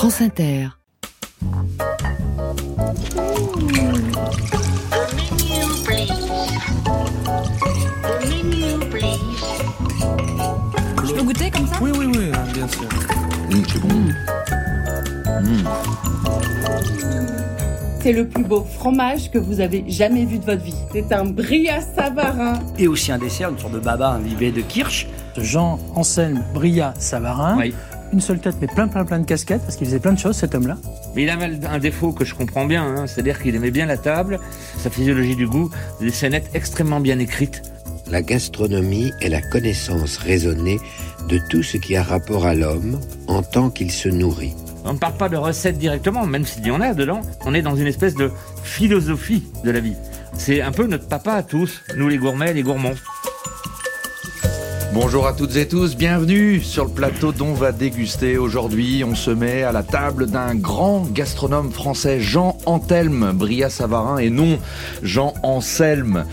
France Inter. Je peux goûter comme ça? Oui, oui, oui, bien sûr. c'est bon. C'est le plus beau fromage que vous avez jamais vu de votre vie. C'est un Bria Savarin. Et aussi un dessert, une sorte de baba imbibé de kirsch. Jean Anselme Bria Savarin. Oui. Une seule tête, mais plein, plein, plein de casquettes, parce qu'il faisait plein de choses, cet homme-là. Mais il avait un défaut que je comprends bien, hein, c'est-à-dire qu'il aimait bien la table, sa physiologie du goût, des scénettes extrêmement bien écrites. La gastronomie est la connaissance raisonnée de tout ce qui a rapport à l'homme en tant qu'il se nourrit. On ne parle pas de recettes directement, même s'il y en a dedans. On est dans une espèce de philosophie de la vie. C'est un peu notre papa à tous, nous les gourmets, les gourmands. Bonjour à toutes et tous, bienvenue sur le plateau dont on va déguster aujourd'hui. On se met à la table d'un grand gastronome français, Jean Antelme, Bria Savarin, et non Jean Anselme.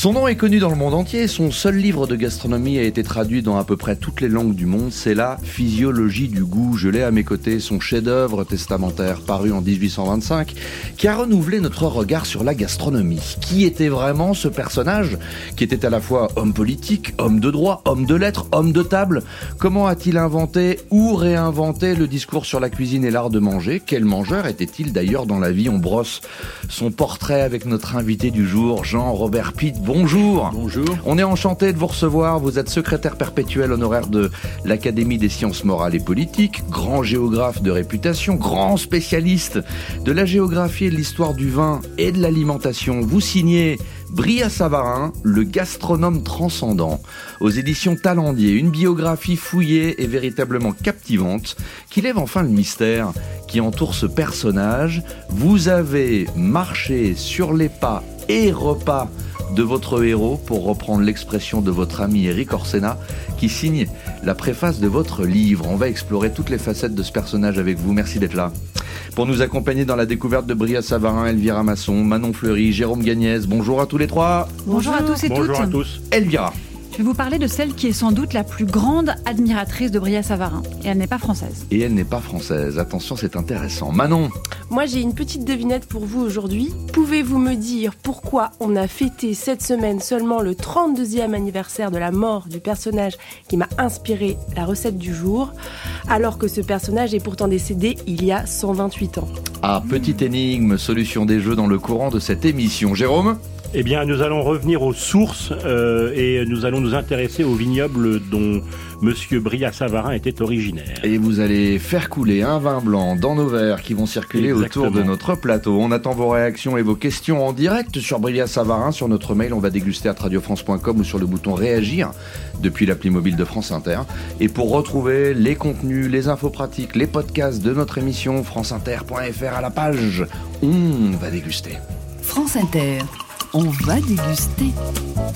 Son nom est connu dans le monde entier, son seul livre de gastronomie a été traduit dans à peu près toutes les langues du monde, c'est la Physiologie du goût. Je l'ai à mes côtés, son chef-d'œuvre testamentaire paru en 1825, qui a renouvelé notre regard sur la gastronomie. Qui était vraiment ce personnage qui était à la fois homme politique, homme de droit, homme de lettres, homme de table? Comment a-t-il inventé ou réinventé le discours sur la cuisine et l'art de manger? Quel mangeur était-il d'ailleurs dans la vie? On brosse son portrait avec notre invité du jour, Jean-Robert Pitt. Bonjour. Bonjour. On est enchanté de vous recevoir. Vous êtes secrétaire perpétuel honoraire de l'Académie des sciences morales et politiques, grand géographe de réputation, grand spécialiste de la géographie et de l'histoire du vin et de l'alimentation. Vous signez Bria Savarin, le gastronome transcendant, aux éditions Talendier, une biographie fouillée et véritablement captivante qui lève enfin le mystère qui entoure ce personnage. Vous avez marché sur les pas et repas de votre héros, pour reprendre l'expression de votre ami Eric Orsena, qui signe la préface de votre livre. On va explorer toutes les facettes de ce personnage avec vous. Merci d'être là. Pour nous accompagner dans la découverte de Bria Savarin, Elvira Masson, Manon Fleury, Jérôme Gagnès. Bonjour à tous les trois. Bonjour, à tous et Bonjour toutes. à tous. Elvira. Je vais vous parler de celle qui est sans doute la plus grande admiratrice de Bria Savarin. Et elle n'est pas française. Et elle n'est pas française. Attention, c'est intéressant. Manon. Moi, j'ai une petite devinette pour vous aujourd'hui. Pouvez-vous me dire pourquoi on a fêté cette semaine seulement le 32e anniversaire de la mort du personnage qui m'a inspiré la recette du jour, alors que ce personnage est pourtant décédé il y a 128 ans? Ah, petite énigme, solution des jeux dans le courant de cette émission. Jérôme? Eh bien, nous allons revenir aux sources euh, et nous allons nous intéresser au vignoble dont Monsieur Bria Savarin était originaire. Et vous allez faire couler un vin blanc dans nos verres qui vont circuler Exactement. autour de notre plateau. On attend vos réactions et vos questions en direct sur Bria Savarin, sur notre mail, on va déguster à radiofrance.com ou sur le bouton réagir depuis l'appli mobile de France Inter. Et pour retrouver les contenus, les infos pratiques, les podcasts de notre émission, franceinter.fr à la page, on va déguster. France Inter. On va déguster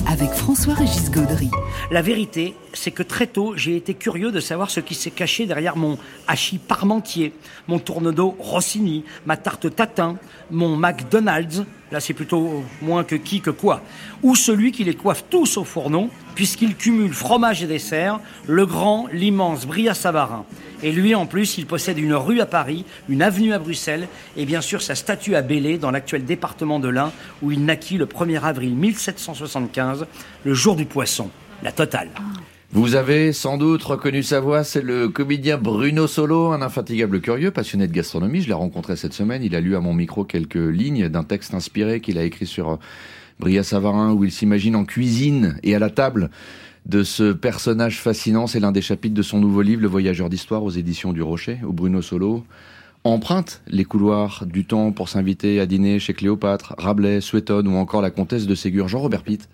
avec François-Régis Gaudry. La vérité, c'est que très tôt, j'ai été curieux de savoir ce qui s'est caché derrière mon hachis parmentier, mon tourne-dos Rossini, ma tarte tatin, mon McDonald's, là c'est plutôt moins que qui que quoi, ou celui qui les coiffe tous au fourneau, puisqu'il cumule fromage et dessert, le grand, l'immense Bria Savarin. Et lui, en plus, il possède une rue à Paris, une avenue à Bruxelles, et bien sûr sa statue à Bélé, dans l'actuel département de l'Ain, où il naquit le 1er avril 1775, le jour du poisson. La totale. Vous avez sans doute reconnu sa voix, c'est le comédien Bruno Solo, un infatigable curieux, passionné de gastronomie. Je l'ai rencontré cette semaine, il a lu à mon micro quelques lignes d'un texte inspiré qu'il a écrit sur euh, Bria Savarin, où il s'imagine en cuisine et à la table de ce personnage fascinant. C'est l'un des chapitres de son nouveau livre, Le Voyageur d'Histoire, aux éditions du Rocher, où Bruno Solo emprunte les couloirs du temps pour s'inviter à dîner chez Cléopâtre, Rabelais, Suétone ou encore la comtesse de Ségur, Jean-Robert Pitt.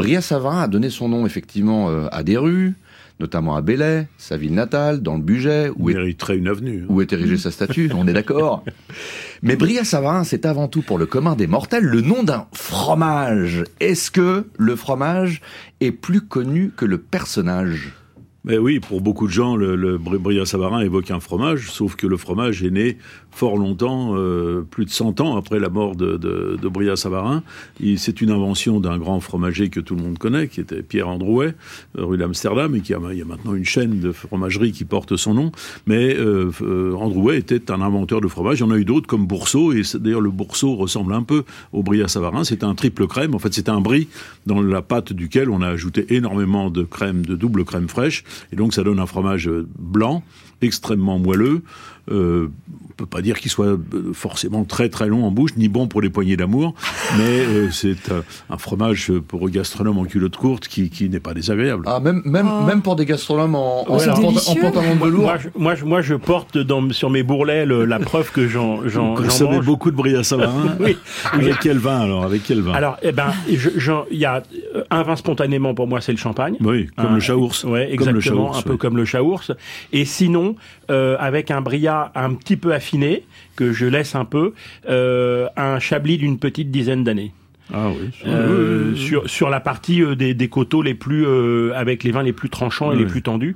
Bria Savarin a donné son nom effectivement euh, à des rues, notamment à Belley, sa ville natale, dans le budget, où est, une avenue. hein. où est érigée sa statue, on est d'accord. Mais Bria Savarin, c'est avant tout pour le commun des mortels le nom d'un fromage. Est-ce que le fromage est plus connu que le personnage? Mais oui, pour beaucoup de gens, le, le Bria Savarin évoque un fromage, sauf que le fromage est né fort longtemps, euh, plus de 100 ans après la mort de, de, de Bria Savarin. C'est une invention d'un grand fromager que tout le monde connaît, qui était Pierre Androuet, euh, rue d'Amsterdam, et qui a, il y a maintenant une chaîne de fromagerie qui porte son nom. Mais euh, euh Androuet était un inventeur de fromage. Il y en a eu d'autres comme Bourseau, et d'ailleurs le Bourseau ressemble un peu au Bria Savarin. C'est un triple crème. En fait, c'est un brie dans la pâte duquel on a ajouté énormément de crème, de double crème fraîche et donc ça donne un fromage blanc, extrêmement moelleux, euh, on peut pas dire qu'il soit euh, forcément très très long en bouche, ni bon pour les poignées d'amour, mais euh, c'est euh, un fromage pour un gastronome en culotte courte qui, qui n'est pas désagréable. Ah, même, même, Oh. même pour des gastronomes en, Oh, en- pantalon de velours. Moi, je, moi, je, moi, je porte dans, sur mes bourrelets le- la preuve que j'en j'en Vous mange. beaucoup de Bria Savarin. Oui. Avec quel vin alors Avec quel vin? Alors, eh ben, il y a euh, un vin spontanément pour moi, c'est le champagne. Oui, comme Un- le chaours. Ouais, Comme le exactement, chaours, un peu comme le chaours. Et sinon, euh, avec un bria un petit peu affiné que je laisse un peu, euh, un chablis d'une petite dizaine d'années. Ah oui. Euh, Oui, oui, oui. sur sur la partie euh, des, des coteaux les plus euh, avec les vins les plus tranchants et les plus tendus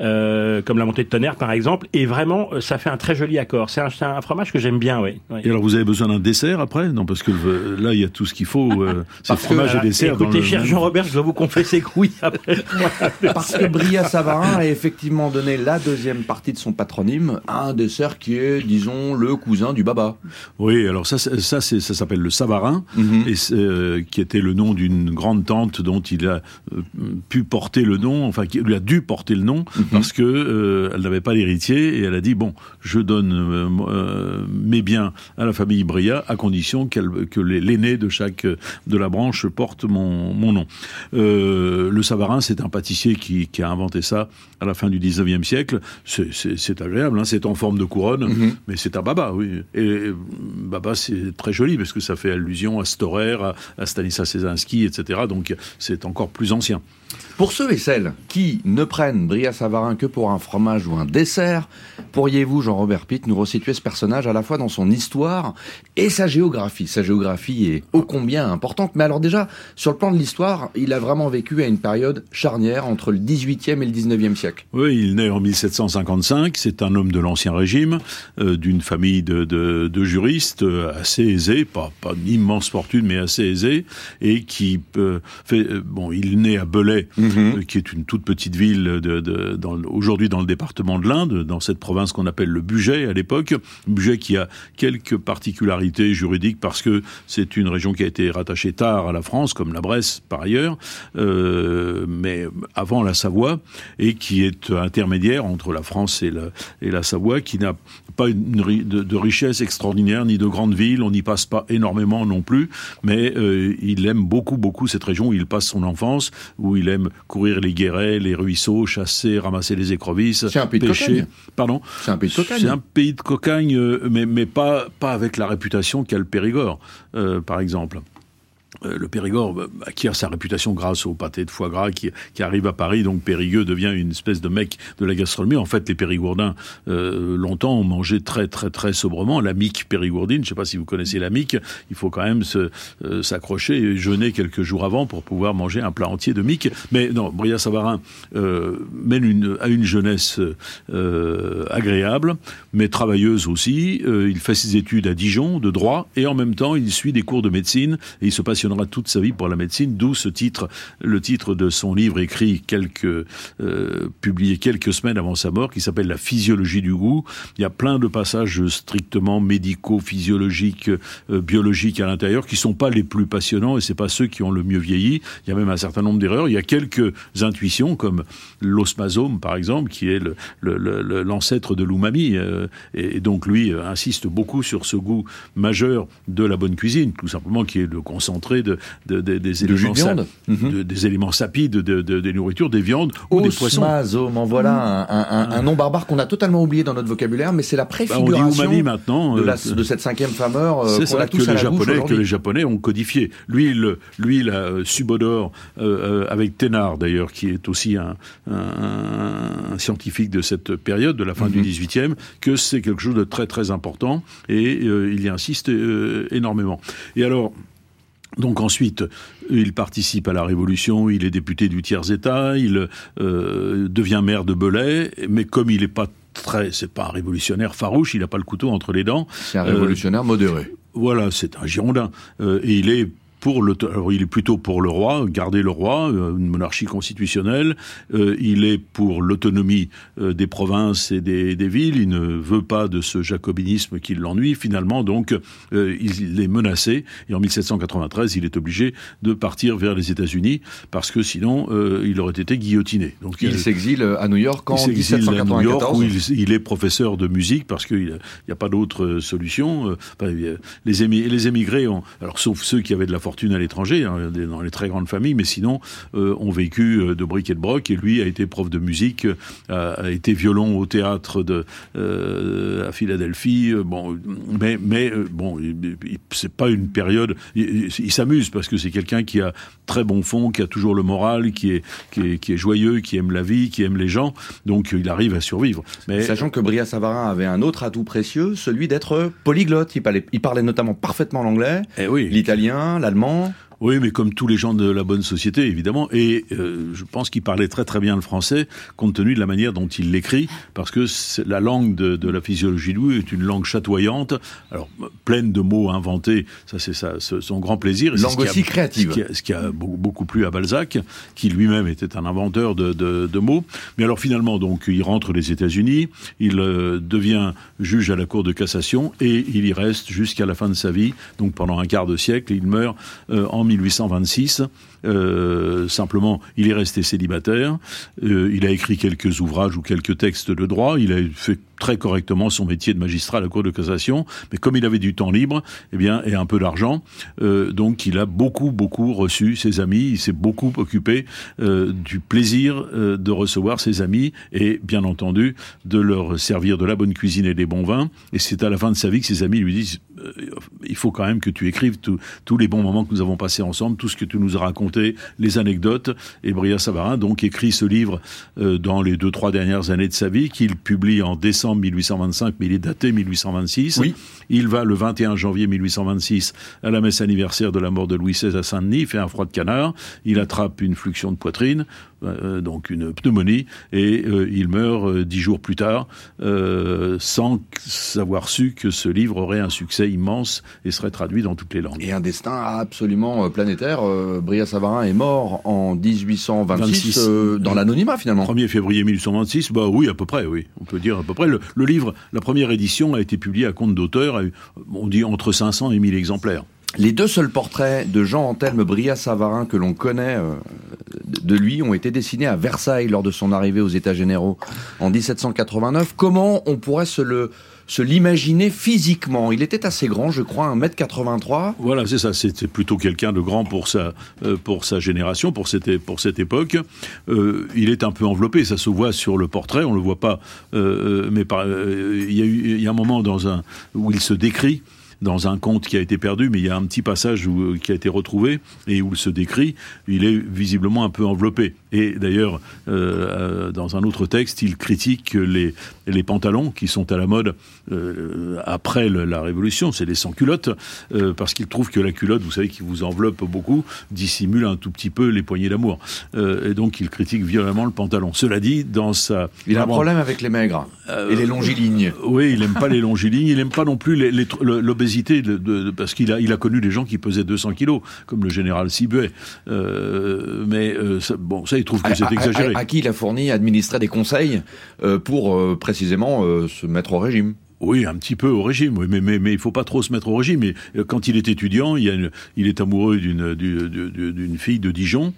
euh, comme la montée de tonnerre par exemple et vraiment euh, ça fait un très joli accord c'est un, fromage que j'aime bien oui Et alors vous avez besoin d'un dessert après? Non, parce que là il y a tout ce qu'il faut. Euh, c'est Parce que, fromage et dessert. dans écoutez le- cher Jean-Robert je dois vous confesser que oui après Parce que Bria Savarin a effectivement donné la deuxième partie de son patronyme à un dessert qui est, disons, le cousin du baba. Oui, alors ça, ça, s'appelle le Savarin, Mhm. et euh, qui était le nom d'une grande tante dont il a euh, pu porter le nom, enfin qui lui a dû porter le nom. Parce que euh, elle n'avait pas d'héritier et elle a dit bon, je donne euh, euh, mes biens à la famille Bria à condition qu'elle que l'aîné de chaque euh, de la branche porte mon, mon nom. Le Savarin, c'est un pâtissier qui, qui a inventé ça à la fin du 19e siècle. C'est- agréable, hein, c'est en forme de couronne, Mhm. mais c'est un baba, oui. Et baba, c'est très joli parce que ça fait allusion à Storer, à, à Stanislas Sezinski, etc. Donc c'est encore plus ancien. Pour ceux et celles qui ne prennent Bria Savarin que pour un fromage ou un dessert, pourriez-vous, Jean-Robert Pitt, nous resituer ce personnage à la fois dans son histoire et sa géographie? Sa géographie est ô combien importante, mais alors déjà, sur le plan de l'histoire, il a vraiment vécu à une période charnière entre le 18e et le 19e siècle. Oui, il naît en 1755. C'est un homme de l'Ancien Régime, euh, d'une famille de, de, de juristes euh, assez aisés, pas, pas une immense fortune, mais assez aisés, et qui euh, fait. euh, bon, il naît à Belay, euh, qui est une toute petite ville de, de, aujourd'hui dans le département de l'Inde, dans cette province qu'on appelle le Bugey à l'époque. Bugey qui a quelques particularités juridiques parce que c'est une région qui a été rattachée tard à la France, comme la Bresse par ailleurs, euh, mais avant la Savoie, et qui est intermédiaire entre la France et la, Savoie, qui n'a pas de, de richesse extraordinaire ni de grandes villes. On n'y passe pas énormément non plus, mais euh, il aime beaucoup, beaucoup cette région où il passe son enfance, où il aime courir les guérets, les ruisseaux, chasser, ramasser les écrovisses, C'est un pays de pêcher. cocagne. Pardon C'est un pays de cocagne. C'est un pays de cocagne, euh, mais, mais pas, pas avec la réputation qu'a le Périgord, euh, par exemple. Euh, le Périgord acquiert sa réputation grâce au pâté de foie gras qui, qui arrive à Paris, donc Périgueux devient une espèce de mec de la gastronomie. En fait, les Périgourdins, euh, longtemps, ont mangé très très très sobrement la mique périgourdine. Je ne sais pas si vous connaissez la mique. Il faut quand même euh, s'accrocher et jeûner quelques jours avant pour pouvoir manger un plat entier de mique. Mais non, Bria Savarin mène à une jeunesse agréable, mais travailleuse aussi. Il fait ses études à Dijon de droit et en même temps, il suit des cours de médecine et il se passionnera toute sa vie pour la médecine. D'où ce titre, le titre de son livre écrit quelques, euh, publié quelques semaines avant sa mort, qui s'appelle La physiologie du goût. Il y a plein de passages strictement médicaux, physiologiques, euh, biologiques à l'intérieur qui sont pas les plus passionnants et c'est pas ceux qui ont le mieux vieilli. Il y a même un certain nombre d'erreurs. Il y a quelques intuitions comme l'osmasome par exemple, qui est l'ancêtre de l'umami. euh, et, donc lui insiste beaucoup sur ce goût majeur de la bonne cuisine, tout simplement qui est le concentré de, de- de- des éléments sap- Mhm. des éléments sapides de, de- des nourritures, des viandes ou des poissons. Osmasome, en voilà un, un- un- un nom barbare qu'on a totalement oublié dans notre vocabulaire, mais c'est la Bah, on dit préfiguration umami maintenant. de, la- euh, de cette cinquième fameur euh, C'est qu'on que à les, la Japonais, que les Japonais ont codifié. Lui, il, lui, il a euh, subodore euh, euh, avec Thénard d'ailleurs, qui est aussi un, scientifique de cette période, de la fin du Mhm. 18e, que c'est quelque chose de très très important et euh, il y insiste euh, énormément. Et alors. Donc ensuite, il participe à la Révolution, il est député du tiers-État, il euh, devient maire de Belay, mais comme il n'est pas très, c'est pas un révolutionnaire farouche, il n'a pas le couteau entre les dents. C'est un révolutionnaire modéré. Voilà, c'est un Girondin. Euh, et il est pour le, alors il est plutôt pour le roi, garder le roi, euh, une monarchie constitutionnelle. Euh, il est pour l'autonomie euh, des provinces et des, des, villes. Il ne veut pas de ce jacobinisme qui l'ennuie. Finalement, donc, il est menacé. Et en 1793, il est obligé de partir vers les États-Unis parce que sinon, il aurait été guillotiné. Donc, il, s'exile à New York en 1794. À New York, où il, il, est professeur de musique parce qu'il n'y a pas d'autre solution. les, émigrés, les émigrés ont, alors sauf ceux qui avaient de la fortune fortune à l'étranger, hein, dans les très grandes familles, mais sinon euh, ont vécu euh, de briques et de broc. Et lui a été prof de musique, euh, a, été violon au théâtre de à Philadelphie. bon, mais mais bon, c'est pas une période. Il, s'amuse parce que c'est quelqu'un qui a très bon fond, qui a toujours le moral, qui est, qui est qui est joyeux, qui aime la vie, qui aime les gens. Donc il arrive à survivre. Mais sachant que Bria Savarin avait un autre atout précieux, celui d'être polyglotte. Il parlait, il parlait notamment parfaitement l'anglais, eh oui. l'italien, l'allemand évidemment oui, mais comme tous les gens de la bonne société, évidemment. Et euh, je pense qu'il parlait très très bien le français, compte tenu de la manière dont il l'écrit, parce que la langue de, la physiologie de est une langue chatoyante, alors pleine de mots inventés. Ça, c'est ça, son grand plaisir. langue aussi créative. Ce qui a, beaucoup, plu à Balzac, qui lui-même était un inventeur de, mots. Mais alors finalement, donc, il rentre les États-Unis, il euh, devient juge à la Cour de cassation et il y reste jusqu'à la fin de sa vie, donc pendant un quart de siècle. Il meurt euh, en 1826. Euh, simplement, il est resté célibataire. Euh, il a écrit quelques ouvrages ou quelques textes de droit. Il a fait très correctement son métier de magistrat à la Cour de cassation. Mais comme il avait du temps libre, eh bien, et un peu d'argent, euh, donc il a beaucoup, beaucoup reçu ses amis. Il s'est beaucoup occupé du plaisir de recevoir ses amis et, bien entendu, de leur servir de la bonne cuisine et des bons vins. Et c'est à la fin de sa vie que ses amis lui disent il faut quand même que tu écrives tous les bons moments que nous avons passés ensemble, tout ce que tu nous as raconté, les anecdotes. Et Bria Savarin donc écrit ce livre euh, dans les deux trois dernières années de sa vie qu'il publie en décembre 1825, mais il est daté 1826. Oui. Il va le 21 janvier 1826 à la messe anniversaire de la mort de Louis XVI à Saint-Denis, fait un froid de canard, il attrape une fluxion de poitrine, euh, donc une pneumonie, et euh, il meurt euh, dix jours plus tard, sans savoir su que ce livre aurait un succès immense et serait traduit dans toutes les langues. Et un destin absolument planétaire. Bria Savarin est mort en 1826 dans l'anonymat finalement. 1er février 1826, bah oui, à peu près, oui, on peut dire à peu près. Le, le livre, la première édition a été publiée à compte d'auteur, on dit entre 500 et 1000 exemplaires. Les deux seuls portraits de Jean-Anthelme Bria-Savarin que l'on connaît euh, de lui ont été dessinés à Versailles lors de son arrivée aux États généraux en 1789. Comment on pourrait se le se l'imaginer physiquement. Il était assez grand, je crois, 1m83. Voilà, c'est ça. C'était plutôt quelqu'un de grand pour sa, euh, pour sa génération, pour cette, pour cette époque. Euh, il est un peu enveloppé, ça se voit sur le portrait, on le voit pas. mais il y a un moment dans un, où il se décrit dans un conte qui a été perdu, mais il y a un petit passage euh, qui a été retrouvé et où il se décrit, il est visiblement un peu enveloppé. Et d'ailleurs, euh, dans un autre texte, il critique les, les pantalons qui sont à la mode euh, après le, la Révolution, c'est les sans-culottes, euh, parce qu'il trouve que la culotte, vous savez, qui vous enveloppe beaucoup, dissimule un tout petit peu les poignées d'amour. Et donc, il critique violemment le pantalon. Cela dit, dans sa... Il a un problème avec les maigres et les longilignes. oui, il n'aime pas les longilignes, il n'aime pas non plus l'obésité, de, de, parce qu'il a, il a connu des gens qui pesaient 200 kilos, comme le général Sibuet. mais ça, bon, ça, il trouve que c'est exagéré. À, qui il a fourni, administré des conseils euh, pour euh, précisément euh, se mettre au régime oui, un petit peu au régime, oui, mais, mais, mais il faut pas trop se mettre au régime. Quand il est étudiant, il, y a une, il est amoureux d'une, d'une fille de Dijon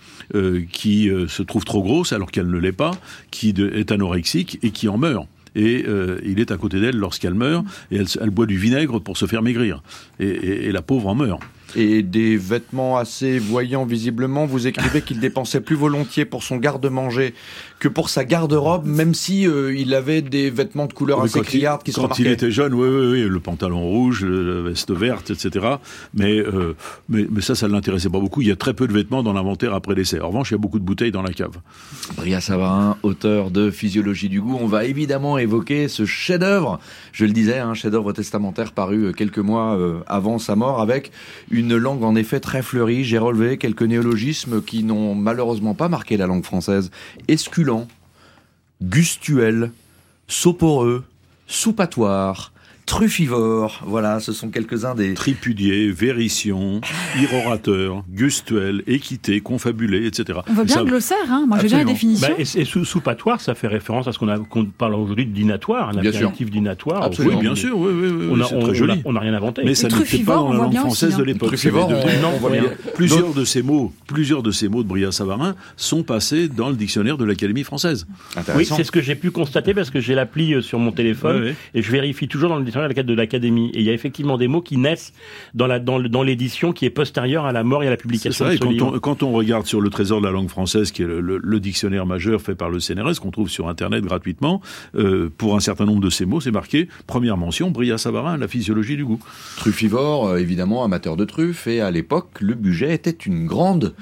qui se trouve trop grosse alors qu'elle ne l'est pas, qui est anorexique et qui en meurt et il est à côté d'elle lorsqu'elle meurt et elle, elle, boit du vinaigre pour se faire maigrir et, et, et la pauvre en meurt et des vêtements assez voyants visiblement. Vous écrivez qu'il dépensait plus volontiers pour son garde-manger que pour sa garde-robe, même si euh, il avait des vêtements de couleur assez criardes qui se Quand il était jeune, oui, oui, oui, le pantalon rouge, la veste verte, etc. Mais, euh, mais, mais, ça, ça ne l'intéressait pas beaucoup. Il y a très peu de vêtements dans l'inventaire après l'essai. En revanche, il y a beaucoup de bouteilles dans la cave. Bria Savarin, auteur de Physiologie du goût, on va évidemment évoquer ce chef-d'œuvre. Je le disais, un chef-d'œuvre testamentaire paru quelques mois euh, avant sa mort, avec une Une langue en effet très fleurie. J'ai relevé quelques néologismes qui n'ont malheureusement pas marqué la langue française. Esculent, gustuel, soporeux, soupatoire, truffivore. Voilà, ce sont quelques-uns des... Tripudier, vérition, irorateur, gustuel, équité, confabulé, etc. On voit bien Ça- le glossaire, hein moi j'ai bien la définition. Bah, et et sous, soupatoire, ça fait référence à ce qu'on parle aujourd'hui de dînatoire, un Bien sûr. apéritif dînatoire. Absolument. Oui, bien sûr, oui, oui, oui, on n'a rien inventé. Mais ça n'était pas dans la langue française hein. de l'époque. Voit bien. Plusieurs de ces mots, plusieurs de ces mots de Brillat-Savarin sont passés dans le dictionnaire de l'Académie française. Oui, c'est ce que j'ai pu constater parce que j'ai l'appli euh, sur mon téléphone et je vérifie toujours dans le dictionnaire de l'Académie. Et il y a effectivement des mots qui naissent dans la dans, le- dans l'édition qui est postérieure à la mort et à la C'est publication ça, de et ce quand livre. on, quand on regarde sur le trésor de la langue française, qui est le, le- le dictionnaire majeur fait par le CNRS, qu'on trouve sur Internet gratuitement, euh, pour un certain nombre de ces mots, c'est marqué, première mention, Brillat-Savarin, la physiologie du goût. Truffivore, euh, évidemment, amateur de truffes, et à l'époque, le budget était une grande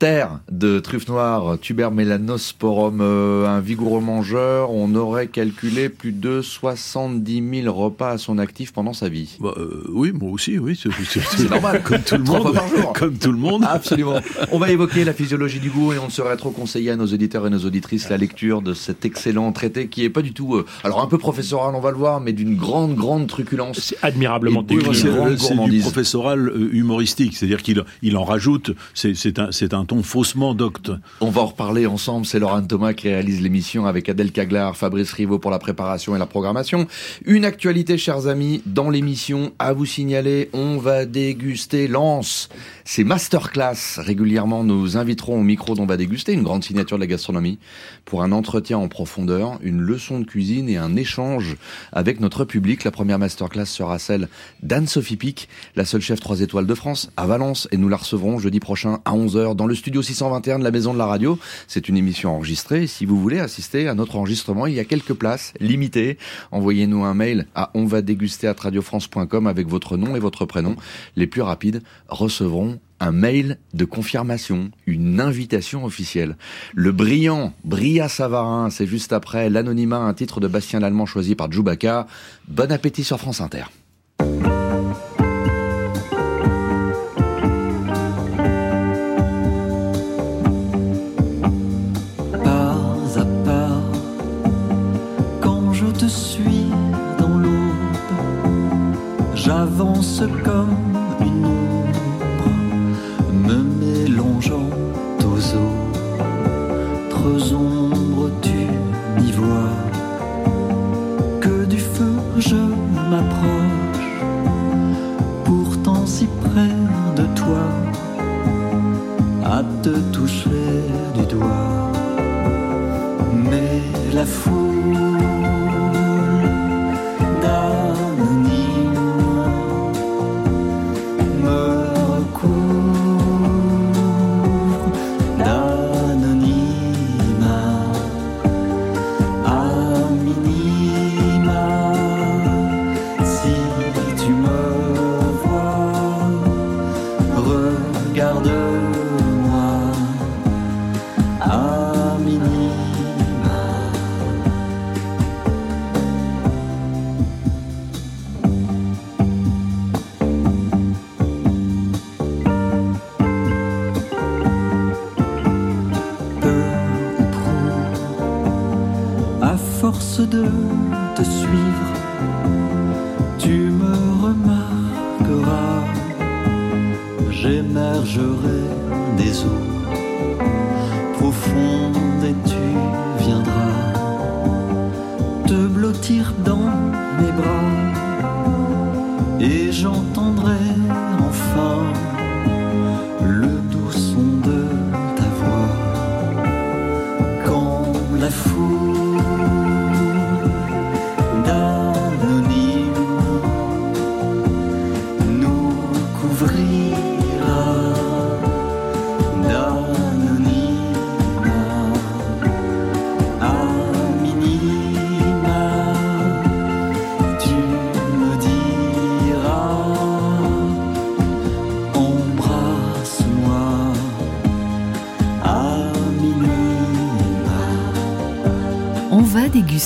terre de truffes noires, tuber melanosporum, euh, un vigoureux mangeur, on aurait calculé plus de 70 000 repas à son actif pendant sa vie. Bah, euh, oui, moi aussi, oui. C'est normal, Comme tout le Trois monde. fois par jour. Comme tout le monde. Absolument. On va évoquer la physiologie du goût et on ne saurait trop conseiller à nos auditeurs et nos auditrices la lecture de cet excellent traité qui est pas du tout, euh, alors un peu professoral, on va le voir, mais d'une grande, grande truculence. C'est admirablement d'une c'est du gourmandise. professoral humoristique, c'est-à-dire qu'il il en rajoute, c'est c'est un, c'est un ton faussement docte? On va en reparler ensemble. C'est Laurent Thomas qui réalise l'émission avec Adèle Caglar, Fabrice Rivaud pour la préparation et la programmation. Une actualité, chers amis, dans l'émission à vous signaler. On va déguster Lance. C'est masterclass. Régulièrement, nous inviterons au micro d'On va déguster, une grande signature de la gastronomie, pour un entretien en profondeur, une leçon de cuisine et un échange avec notre public. La première masterclass sera celle d'Anne-Sophie Pic, la seule chef 3 étoiles de France, à Valence, et nous la recevrons jeudi prochain à 11h dans le studio 621 de la Maison de la Radio. C'est une émission enregistrée. Si vous voulez assister à notre enregistrement, il y a quelques places limitées. Envoyez-nous un mail à onvadéguster@radiofrance.com avec votre nom et votre prénom. Les plus rapides recevront un mail de confirmation, une invitation officielle. Le brillant Bria Savarin, c'est juste après l'anonymat, un titre de Bastien Lallemand choisi par Djoubaka. Bon appétit sur France Inter.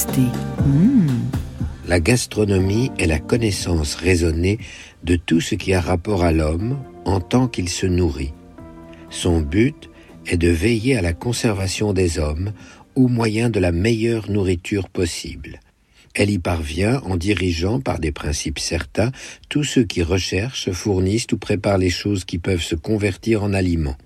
Mmh. La gastronomie est la connaissance raisonnée de tout ce qui a rapport à l'homme en tant qu'il se nourrit. Son but est de veiller à la conservation des hommes au moyen de la meilleure nourriture possible. Elle y parvient en dirigeant par des principes certains tous ceux qui recherchent, fournissent ou préparent les choses qui peuvent se convertir en aliments.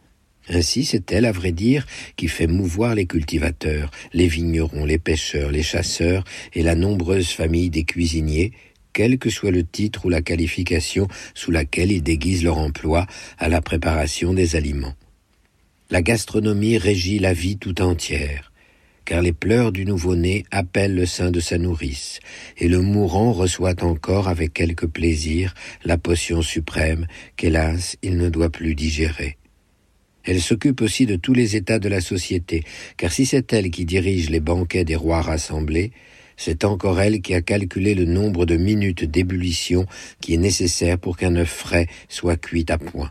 Ainsi, c'est elle, à vrai dire, qui fait mouvoir les cultivateurs, les vignerons, les pêcheurs, les chasseurs et la nombreuse famille des cuisiniers, quel que soit le titre ou la qualification sous laquelle ils déguisent leur emploi à la préparation des aliments. La gastronomie régit la vie tout entière, car les pleurs du nouveau-né appellent le sein de sa nourrice, et le mourant reçoit encore avec quelque plaisir la potion suprême qu'hélas il ne doit plus digérer. Elle s'occupe aussi de tous les états de la société, car si c'est elle qui dirige les banquets des rois rassemblés, c'est encore elle qui a calculé le nombre de minutes d'ébullition qui est nécessaire pour qu'un œuf frais soit cuit à point.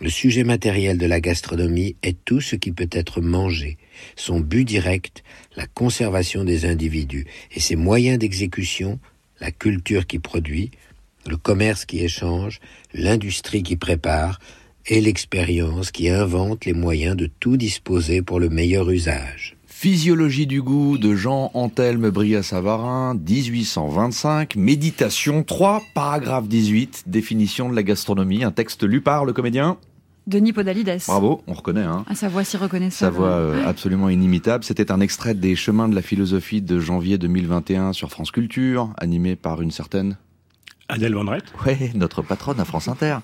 Le sujet matériel de la gastronomie est tout ce qui peut être mangé, son but direct, la conservation des individus, et ses moyens d'exécution, la culture qui produit, le commerce qui échange, l'industrie qui prépare, et l'expérience qui invente les moyens de tout disposer pour le meilleur usage. Physiologie du goût de Jean Anthelme Bria-Savarin, 1825, Méditation 3, paragraphe 18, définition de la gastronomie, un texte lu par le comédien Denis Podalides. Bravo, on reconnaît. Hein. Ah, sa voix si Sa reconnaissable. voix euh, absolument inimitable. C'était un extrait des Chemins de la philosophie de janvier 2021 sur France Culture, animé par une certaine Adèle Van Rett. Ouais, notre patronne à France Inter.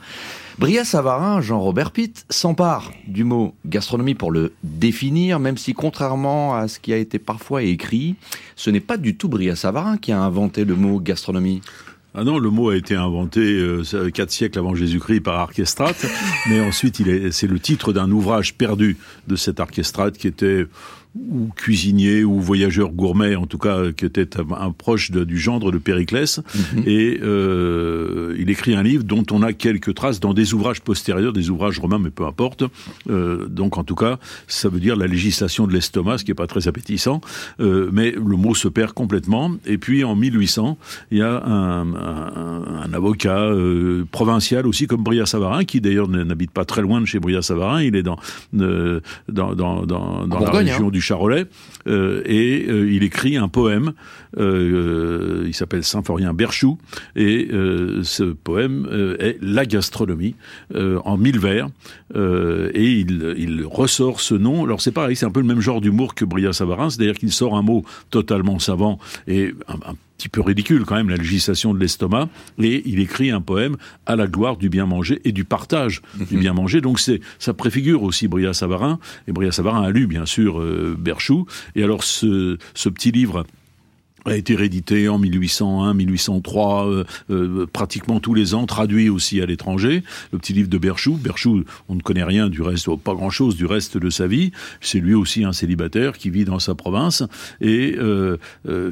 Bria Savarin, Jean-Robert Pitt, s'empare du mot gastronomie pour le définir, même si contrairement à ce qui a été parfois écrit, ce n'est pas du tout Bria Savarin qui a inventé le mot gastronomie. Ah non, le mot a été inventé euh, quatre siècles avant Jésus-Christ par Archestrate, mais ensuite c'est le titre d'un ouvrage perdu de cet Archestrate qui était ou cuisinier ou voyageur gourmet, en tout cas, qui était un, un proche de- du gendre de Périclès. Et euh, il écrit un livre dont on a quelques traces dans des ouvrages postérieurs, des ouvrages romains, mais peu importe. Euh, donc, en tout cas, ça veut dire la législation de l'estomac, ce qui est pas très appétissant. Euh, mais le mot se perd complètement. Et puis, en 1800, il y a un, un- un avocat euh, provincial aussi, comme Bria-Savarin, qui d'ailleurs n'habite pas très loin de chez Bria-Savarin. Il est dans, euh, dans, dans, dans, dans la région hein. du Charolais, euh, et euh, il écrit un poème. euh, il s'appelle Symphorien Berchou, et ce poème est la gastronomie en mille vers, et il, il ressort ce nom. Alors c'est pareil, c'est un peu le même genre d'humour que Bria Savarin, c'est-à-dire qu'il sort un mot totalement savant et un, un petit peu ridicule quand même, la législation de l'estomac, et il écrit un poème à la gloire du bien manger et du partage du bien manger. Donc c'est ça préfigure aussi Bria Savarin, et Bria Savarin a lu bien sûr euh, Berchou, et alors ce petit livre a été réédité en 1801, 1803, euh, euh, pratiquement tous les ans, traduit aussi à l'étranger. Le petit livre de Berchou. Berchou, on ne connaît rien du reste, pas grand-chose du reste de sa vie. C'est lui aussi un célibataire qui vit dans sa province. Et euh,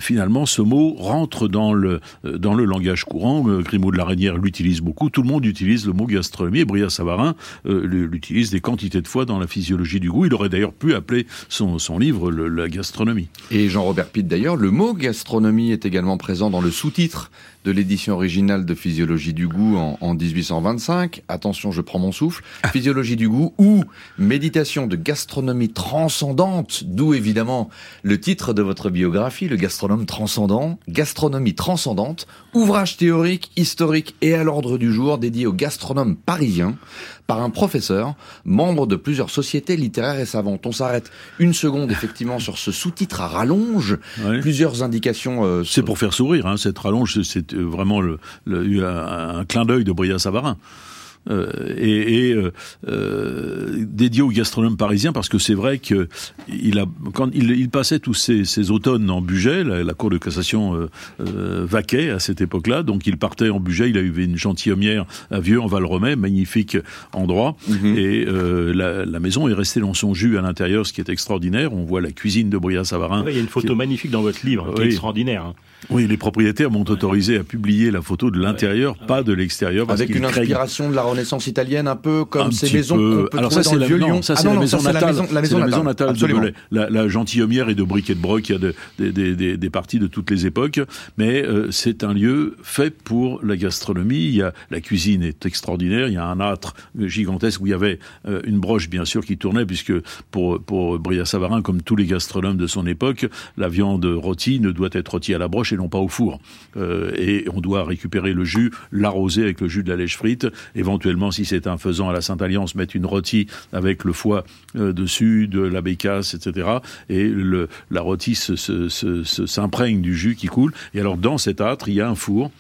finalement, ce mot rentre dans le dans le langage courant. Grimaud de la Reynière l'utilise beaucoup. Tout le monde utilise le mot gastronomie. Et Bria Savarin l'utilise des quantités de fois dans la physiologie du goût. Il aurait d'ailleurs pu appeler son, son livre la gastronomie. Et Jean-Robert Pitt d'ailleurs, le mot gastronomie est également présent dans le sous-titre de l'édition originale de Physiologie du goût en, en 1825. Attention, je prends mon souffle. Physiologie du goût ou méditation de gastronomie transcendante, d'où évidemment le titre de votre biographie, le gastronome transcendant, gastronomie transcendante, ouvrage théorique, historique et à l'ordre du jour dédié aux gastronomes parisiens par un professeur, membre de plusieurs sociétés littéraires et savantes. On s'arrête une seconde effectivement sur ce sous-titre à rallonge, plusieurs indications. euh, C'est pour faire sourire, hein, cette rallonge, c'est- vraiment le, un clin d'œil de Bria Savarin. Euh, et et euh, euh, dédié aux gastronomes parisiens parce que c'est vrai que il a quand il, il passait tous ses, ses automnes en Bugey, la, la cour de cassation euh, euh, vaquait à cette époque-là, donc il partait en Bugey, il avait une gentilhommière à Vieux en Val-Romay, magnifique endroit, et euh, la, la maison est restée dans son jus à l'intérieur, ce qui est extraordinaire. On voit la cuisine de Bria Savarin. Ouais, il y a une photo qui- magnifique dans votre livre, qui est Oui. extraordinaire. hein. Oui, les propriétaires m'ont autorisé à publier la photo de l'intérieur, pas de l'extérieur. parce Avec une craignent- inspiration de la Renaissance italienne, un peu comme Un ces maisons peu. qu'on peut Alors ça, c'est la, non, ça, Ah c'est la non, maison natale. la maison, la maison la natale. maison natale de. Belay. La, la gentilhommière et de briquet de broc, il y a de- des, des, des, des parties de toutes les époques, mais euh, c'est un lieu fait pour la gastronomie. Il y a, la cuisine est extraordinaire. Il y a un âtre gigantesque où il y avait euh, une broche, bien sûr, qui tournait, puisque pour, pour Bria Savarin, comme tous les gastronomes de son époque, la viande rôtie ne doit être rôtie à la broche et non pas au four. Euh, et on doit récupérer le jus, l'arroser avec le jus de la lèche frite. Éventuellement, si c'est un faisan à la Sainte-Alliance, mettre une rôtie avec le foie euh, dessus, de la bécasse, etc. Et le, la rôtie se- se- s'imprègne du jus qui coule. Et alors, dans cet âtre, il y a un four.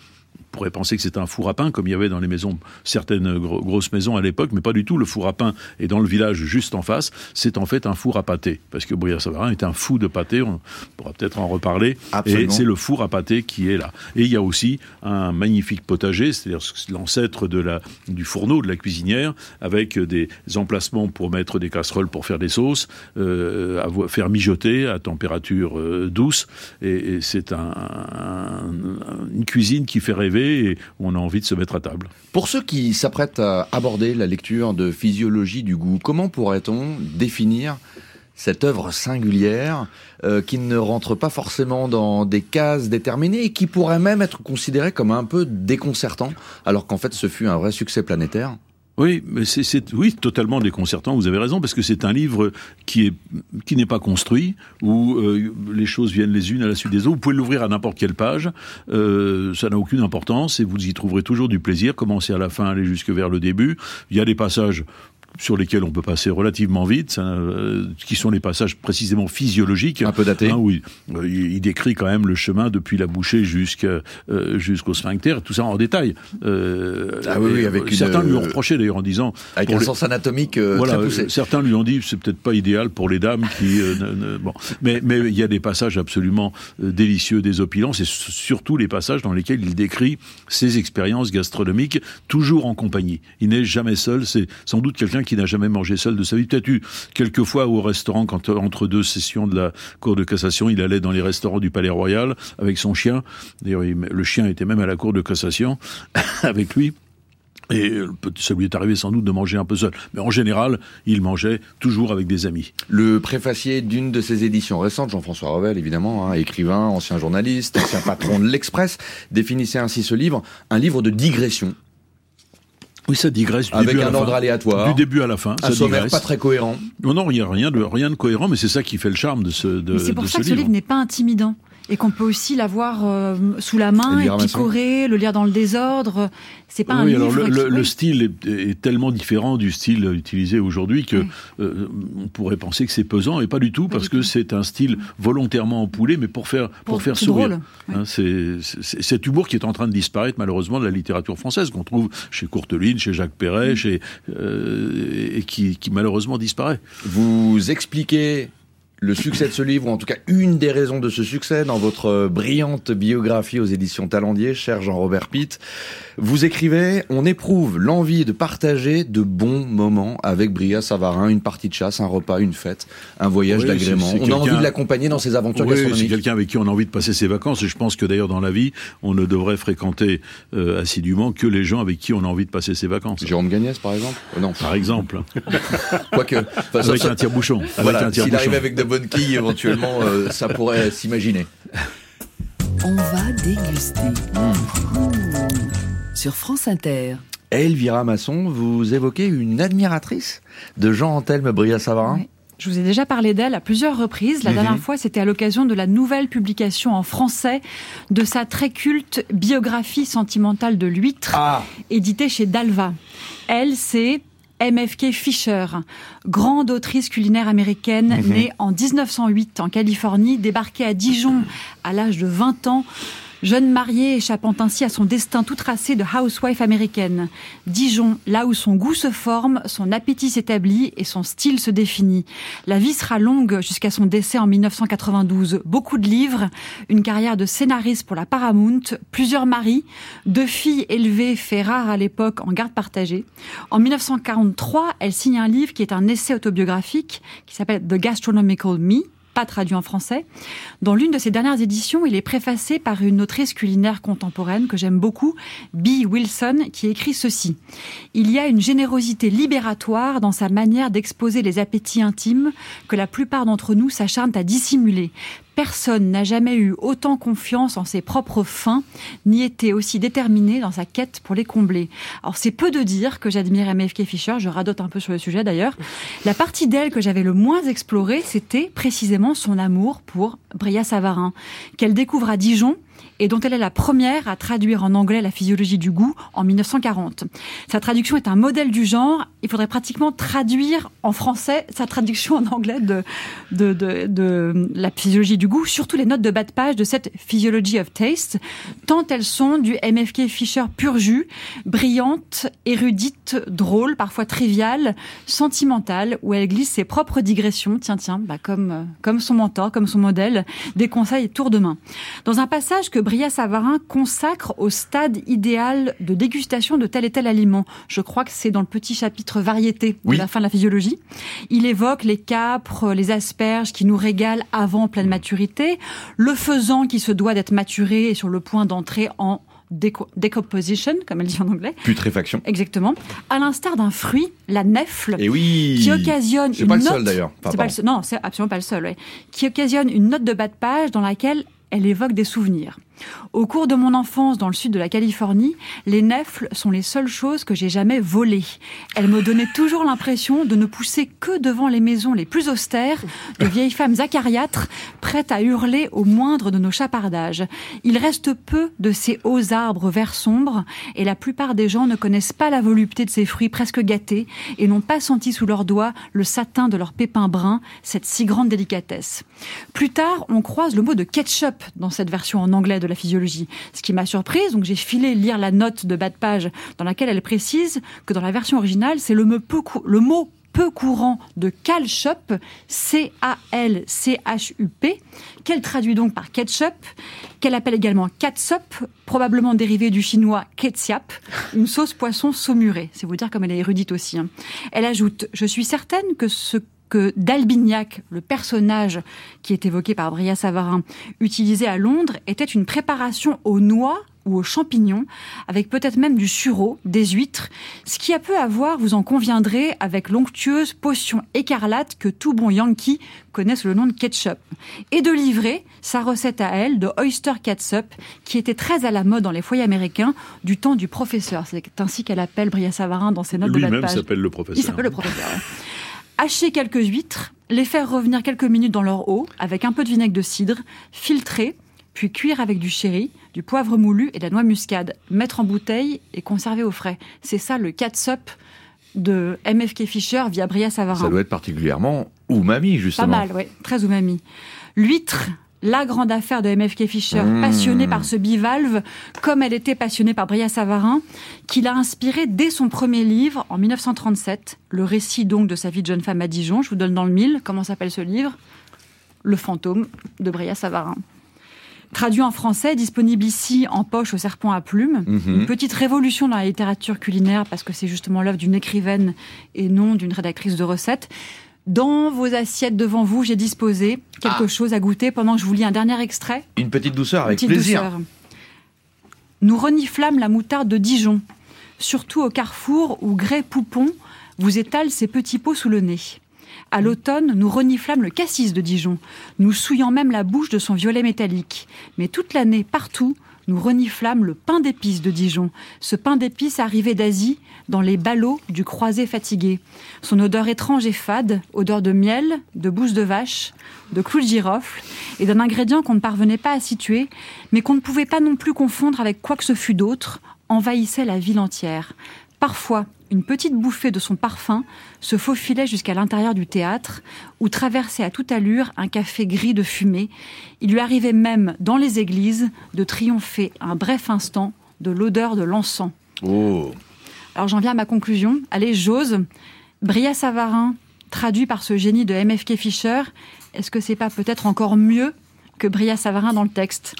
On pourrait penser que c'est un four à pain, comme il y avait dans les maisons, certaines gro- grosses maisons à l'époque, mais pas du tout. Le four à pain est dans le village juste en face. C'est en fait un four à pâté, parce que Brouillard-Savarin est un fou de pâté. On pourra peut-être en reparler. Absolument. Et c'est le four à pâté qui est là. Et il y a aussi un magnifique potager, c'est-à-dire l'ancêtre de la du fourneau de la cuisinière, avec des emplacements pour mettre des casseroles pour faire des sauces, euh, faire mijoter à température euh, douce. Et, et c'est un, un- une cuisine qui fait rêver et on a envie de se mettre à table. Pour ceux qui s'apprêtent à aborder la lecture de physiologie du goût, comment pourrait-on définir cette œuvre singulière euh, qui ne rentre pas forcément dans des cases déterminées et qui pourrait même être considérée comme un peu déconcertant, alors qu'en fait ce fut un vrai succès planétaire? Oui, mais c'est, oui, totalement déconcertant. Vous avez raison parce que c'est un livre qui est qui n'est pas construit où euh, les choses viennent les unes à la suite des autres. Vous pouvez l'ouvrir à n'importe quelle page, euh, ça n'a aucune importance et vous y trouverez toujours du plaisir. Commencer à la fin, aller jusque vers le début. Il y a des passages sur lesquels on peut passer relativement vite, euh, qui sont les passages précisément physiologiques. Un peu datés. oui, Euh, il, décrit quand même le chemin depuis la bouchée jusqu'à, euh, jusqu'au sphincter, tout ça en détail. Ah oui, oui, avec certains une, lui ont reproché d'ailleurs en disant Avec un les- sens anatomique voilà, très poussé. certains lui ont dit c'est peut-être pas idéal pour les dames qui ne- ne- bon mais mais il y a des passages absolument délicieux désopilants c'est surtout les passages dans lesquels il décrit ses expériences gastronomiques toujours en compagnie il n'est jamais seul c'est sans doute quelqu'un qui n'a jamais mangé seul de sa vie peut-être eu quelques fois au restaurant quand euh, entre deux sessions de la cour de cassation il allait dans les restaurants du Palais Royal avec son chien d'ailleurs il- le chien était même à la cour de cassation avec lui et euh, ça lui est arrivé sans doute de manger un peu seul. Mais en général, il mangeait toujours avec des amis. Le préfacier d'une de ses éditions récentes, Jean-François Revel, évidemment, hein, écrivain, ancien journaliste, ancien patron de l'Express, définissait ainsi ce livre, un livre de digression. Oui, ça digresse du Avec début à un la ordre fin. aléatoire. Du début à la fin. Un ça sommaire digresse. pas très cohérent. Non, non, il n'y a rien de, rien de cohérent, mais c'est ça qui fait le charme de ce, de, Mais c'est pour de ça que ce livre. livre n'est pas intimidant et qu'on peut aussi l'avoir euh, sous la main Et picorer, le lire dans le désordre. C'est pas oui, un alors livre. le, le- style est, est tellement différent du style utilisé aujourd'hui que euh, on pourrait penser que c'est pesant et pas du tout parce que c'est un style volontairement empoulé mais pour faire pour, Pour- faire c'est sourire. drôle, Hein, c'est c'est- cet humour qui est en train de disparaître malheureusement de la littérature française qu'on trouve chez Courteline, chez Jacques Perret, chez euh, et qui, qui malheureusement disparaît. Vous expliquez le succès de ce livre, ou en tout cas une des raisons de ce succès, dans votre euh, brillante biographie aux éditions Talendier, cher Jean-Robert Pitt. Vous écrivez, on éprouve l'envie de partager de bons moments avec Bria Savarin, une partie de chasse, un repas, une fête, un voyage Oui, d'agrément. c'est- c'est On a envie de l'accompagner dans ses aventures Oui, c'est gastronomiques. quelqu'un avec qui on a envie de passer ses vacances. Et je pense que d'ailleurs dans la vie, on ne devrait fréquenter euh, assidûment que les gens avec qui on a envie de passer ses vacances. Jérôme Gagnès, par exemple? Non. Par exemple. Quoique. Enfin, avec ça- un tire-bouchon. Avec Voilà, s'il arrive avec de quilles, éventuellement, euh, ça pourrait s'imaginer. On va déguster. Mmh. Sur France Inter. Elvira Masson, vous évoquez une admiratrice de Jean-Anthelme Bria-Savarin Je vous ai déjà parlé d'elle à plusieurs reprises. La Mhm. dernière fois, c'était à l'occasion de la nouvelle publication en français de sa très culte biographie sentimentale de l'huître, Ah. éditée chez Dalva. Elle, c'est MFK Fisher, grande autrice culinaire américaine, Mhm. née en 1908 en Californie, débarquée à Dijon à l'âge de 20 ans. Jeune mariée échappant ainsi à son destin tout tracé de housewife américaine. Dijon, là où son goût se forme, son appétit s'établit et son style se définit. La vie sera longue jusqu'à son décès en 1992. Beaucoup de livres, une carrière de scénariste pour la Paramount, plusieurs maris, deux filles élevées, fait rare à l'époque en garde partagée. En 1943, elle signe un livre qui est un essai autobiographique qui s'appelle The Gastronomical Me pas traduit en français. Dans l'une de ses dernières éditions, il est préfacé par une autrice culinaire contemporaine que j'aime beaucoup, Bee Wilson, qui écrit ceci. Il y a une générosité libératoire dans sa manière d'exposer les appétits intimes que la plupart d'entre nous s'acharnent à dissimuler. Personne n'a jamais eu autant confiance en ses propres fins, ni été aussi déterminé dans sa quête pour les combler. Alors c'est peu de dire que j'admire MFK Fisher, je radote un peu sur le sujet d'ailleurs. La partie d'elle que j'avais le moins explorée, c'était précisément son amour pour Bria Savarin, qu'elle découvre à Dijon et dont elle est la première à traduire en anglais la physiologie du goût en 1940. Sa traduction est un modèle du genre. Il faudrait pratiquement traduire en français sa traduction en anglais de, la physiologie du goût, surtout les notes de bas de page de cette Physiology of Taste, tant elles sont du MFK Fisher pur jus, brillante, érudite, drôle, parfois triviale, sentimentale, où elle glisse ses propres digressions, tiens, tiens, bah comme, euh, comme son mentor, comme son modèle, des conseils tour de main. Dans un passage que Bria Savarin consacre au stade idéal de dégustation de tel et tel aliment. Je crois que c'est dans le petit chapitre variété de la fin de la physiologie. Il évoque les capres, les asperges qui nous régalent avant pleine maturité, le faisan qui se doit d'être maturé et sur le point d'entrer en déco- decomposition, comme elle dit en anglais. Putréfaction. Exactement. À l'instar d'un fruit, la nèfle, Et oui. qui occasionne C'est une pas le note. seul, d'ailleurs. Enfin, C'est pas le pardon. seul- non, c'est absolument pas le seul. ouais. Qui occasionne une note de bas de page dans laquelle elle évoque des souvenirs. Au cours de mon enfance dans le sud de la Californie, les nèfles sont les seules choses que j'ai jamais volées. Elles me donnaient toujours l'impression de ne pousser que devant les maisons les plus austères, de vieilles femmes acariâtres, prêtes à hurler au moindre de nos chapardages. Il reste peu de ces hauts arbres verts sombres, et la plupart des gens ne connaissent pas la volupté de ces fruits presque gâtés, et n'ont pas senti sous leurs doigts le satin de leurs pépins bruns, cette si grande délicatesse. Plus tard, on croise le mot de ketchup dans cette version en anglais de physiologie. Ce qui m'a surprise, donc j'ai filé lire la note de bas de page dans laquelle elle précise que dans la version originale, c'est le, mot peu cou- le mot peu courant de calchup, C-A-L-C-H-U-P, qu'elle traduit donc par ketchup, qu'elle appelle également catsup, probablement dérivé du chinois ketchup, une sauce poisson saumurée. C'est vous dire comme elle est érudite aussi. hein. Elle ajoute, je suis certaine que ce que d'Albignac, le personnage qui est évoqué par Bria Savarin, utilisé à Londres, était une préparation aux noix ou aux champignons, avec peut-être même du sureau, des huîtres, ce qui a peu à voir, vous en conviendrez, avec l'onctueuse potion écarlate que tout bon Yankee connaît sous le nom de ketchup. Et de livrer sa recette à elle de oyster catsup, qui était très à la mode dans les foyers américains du temps du professeur. C'est ainsi qu'elle appelle Bria Savarin dans ses notes de bas de Lui-même page. s'appelle le professeur. Il s'appelle le professeur. Hacher quelques huîtres, les faire revenir quelques minutes dans leur eau avec un peu de vinaigre de cidre, filtrer, puis cuire avec du sherry, du poivre moulu et de la noix muscade, mettre en bouteille et conserver au frais. C'est ça le catsup de MFK Fisher via Bria Savarin. Ça doit être particulièrement umami, Pas justement. mal, oui, très umami. L'huître, la grande affaire de MFK Fisher, Mmh. passionnée par ce bivalve, comme elle était passionnée par Bria Savarin, qui l'a inspiré dès son premier livre, en 1937, le récit donc de sa vie de jeune femme à Dijon. Je vous donne dans le mille. Comment s'appelle ce livre Le fantôme de Bria Savarin. Traduit en français, disponible ici en poche au serpent à plumes. Mhm. Une petite révolution dans la littérature culinaire parce que c'est justement l'œuvre d'une écrivaine et non d'une rédactrice de recettes. Dans vos assiettes devant vous, j'ai disposé quelque chose à goûter pendant que je vous lis un dernier extrait. Une petite douceur avec Petite plaisir. douceur. Nous reniflâmes la moutarde de Dijon, surtout au carrefour où Grès Poupon vous étale ses petits pots sous le nez. À l'automne, nous reniflâmes le cassis de Dijon, nous souillant même la bouche de son violet métallique. Mais toute l'année, partout, nous reniflâmes le pain d'épices de Dijon, ce pain d'épices arrivé d'Asie dans les ballots du croisé fatigué. Son odeur étrange et fade, odeur de miel, de bouse de vache, de clous de girofle, et d'un ingrédient qu'on ne parvenait pas à situer, mais qu'on ne pouvait pas non plus confondre avec quoi que ce fût d'autre, envahissait la ville entière. Parfois, une petite bouffée de son parfum se faufilait jusqu'à l'intérieur du théâtre, où traversait à toute allure un café gris de fumée. Il lui arrivait même, dans les églises, de triompher un bref instant de l'odeur de l'encens. Oh. Alors j'en viens à ma conclusion. Allez, j'ose. Bria Savarin, traduit par ce génie de MFK Fisher, est-ce que c'est pas peut-être encore mieux que Bria Savarin dans le texte?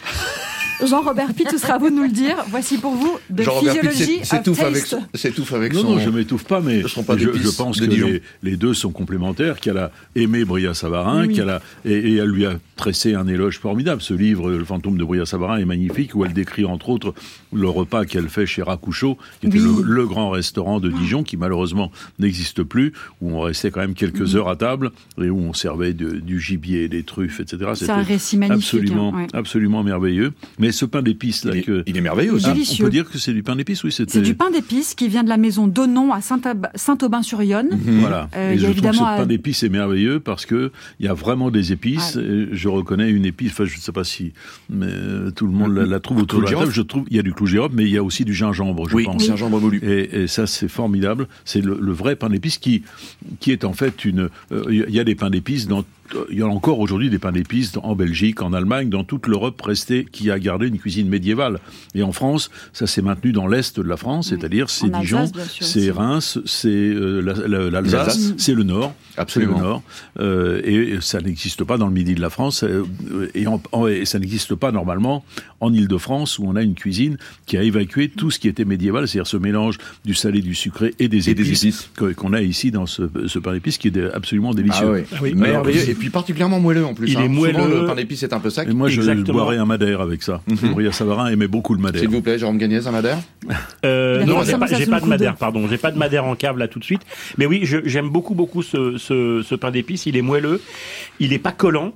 Jean-Robert Pitt, ce sera à vous de nous le dire. Voici pour vous de physiologie s'é- s'étouffe avec, s'étouffe avec Non, son... non, je m'étouffe pas, mais sont pas je, je pense que les, les deux sont complémentaires, qu'elle a aimé Brillat-Savarin, Oui. qu'elle a, et, et elle lui a tressé un éloge formidable. Ce livre, Le fantôme de Brillat-Savarin, est magnifique, où elle décrit entre autres le repas qu'elle fait chez Racouchot, qui était Oui. le, le grand restaurant de Dijon, qui malheureusement n'existe plus, où on restait quand même quelques heures à table, et où on servait de- du gibier, des truffes, etc. C'est un récit magnifique, Absolument, hein, ouais. absolument merveilleux. Mais ce pain d'épices, là, Il est- que... il est merveilleux aussi. Délicieux. On peut dire que c'est du pain d'épices, oui. C'est du pain d'épices qui vient de la maison Donon à Saint-Aubin-sur-Yonne. Voilà. Euh, et je a trouve que ce évidemment à- pain d'épices est merveilleux parce que il y a vraiment des épices. Ah. Et je reconnais une épice. Enfin, je ne sais pas si mais euh, tout le monde la, la trouve autour de la table. girofle Je trouve il y a du clou de girofle, mais il y a aussi du gingembre, je Oui, pense. gingembre moulu. Et, et ça, c'est formidable. C'est le, le vrai pain d'épices qui, qui est en fait une. euh, Il y a des pains d'épices dans. Il y a encore aujourd'hui des pains d'épices en Belgique, en Allemagne, dans toute l'Europe restée qui a gardé une cuisine médiévale. Et en France, ça s'est maintenu dans l'est de la France, c'est-à-dire c'est Dijon, c'est. Reims, c'est euh, la- la- l'Alsace, L'Alsace. c'est le Nord. Absolument. C'est le Nord. Euh, et ça n'existe pas dans le midi de la France. euh, et, en- en- et ça n'existe pas normalement en Ile-de-France, où on a une cuisine qui a évacué tout ce qui était médiéval, c'est-à-dire ce mélange du salé, du sucré et des Et des épices, qu'on a ici dans ce, ce pain d'épices qui est absolument délicieux. Ah oui, Ah oui. merveilleux. Et puis particulièrement moelleux en plus. Il hein. est moelleux. Souvent, le pain d'épices est un peu sec. Et moi, je Exactement. boirais un madère avec ça. Brillat Savarin aimait beaucoup le madère. S'il vous plaît, Jérôme Gagnès, un madère Euh, non, j'ai pas, j'ai pas de madère, pardon. J'ai pas de madère en cave là tout de suite. Mais oui, je- j'aime beaucoup, beaucoup ce, ce, ce pain d'épices. Il est moelleux, il est pas collant.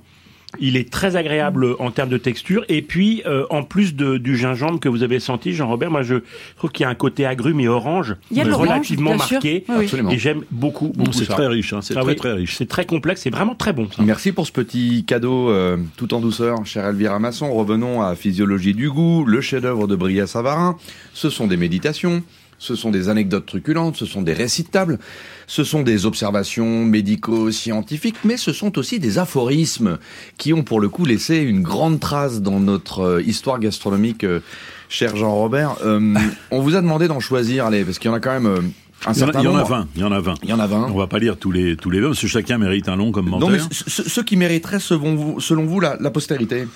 Il est très agréable en termes de texture. Et puis, euh, en plus de, du gingembre que vous avez senti, Jean-Robert, moi je trouve qu'il y a un côté agrume et orange Il y a de l'orange, relativement marqué. Oui. Absolument. Et j'aime beaucoup, Bon, beaucoup c'est ça. très riche, hein, c'est Ah très oui, très riche. C'est très complexe, c'est vraiment très bon ça. Merci pour ce petit cadeau euh, tout en douceur, chère Elvira Masson. Revenons à Physiologie du goût, le chef-d'œuvre de Brillat Savarin. Ce sont des méditations, ce sont des anecdotes truculentes, ce sont des récits de table, ce sont des observations médico-scientifiques, mais ce sont aussi des aphorismes qui ont pour le coup laissé une grande trace dans notre euh, histoire gastronomique, euh, cher Jean-Robert. Euh, on vous a demandé d'en choisir, allez, parce qu'il y en a quand même un Il y en a- certain il y en a nombre. 20. Il y en a 20. Il y en a 20. On va pas lire tous les tous les 20 parce que chacun mérite un long commentaire. Non, mais ce- ce- ceux qui mériteraient, selon vous, selon vous la, la postérité?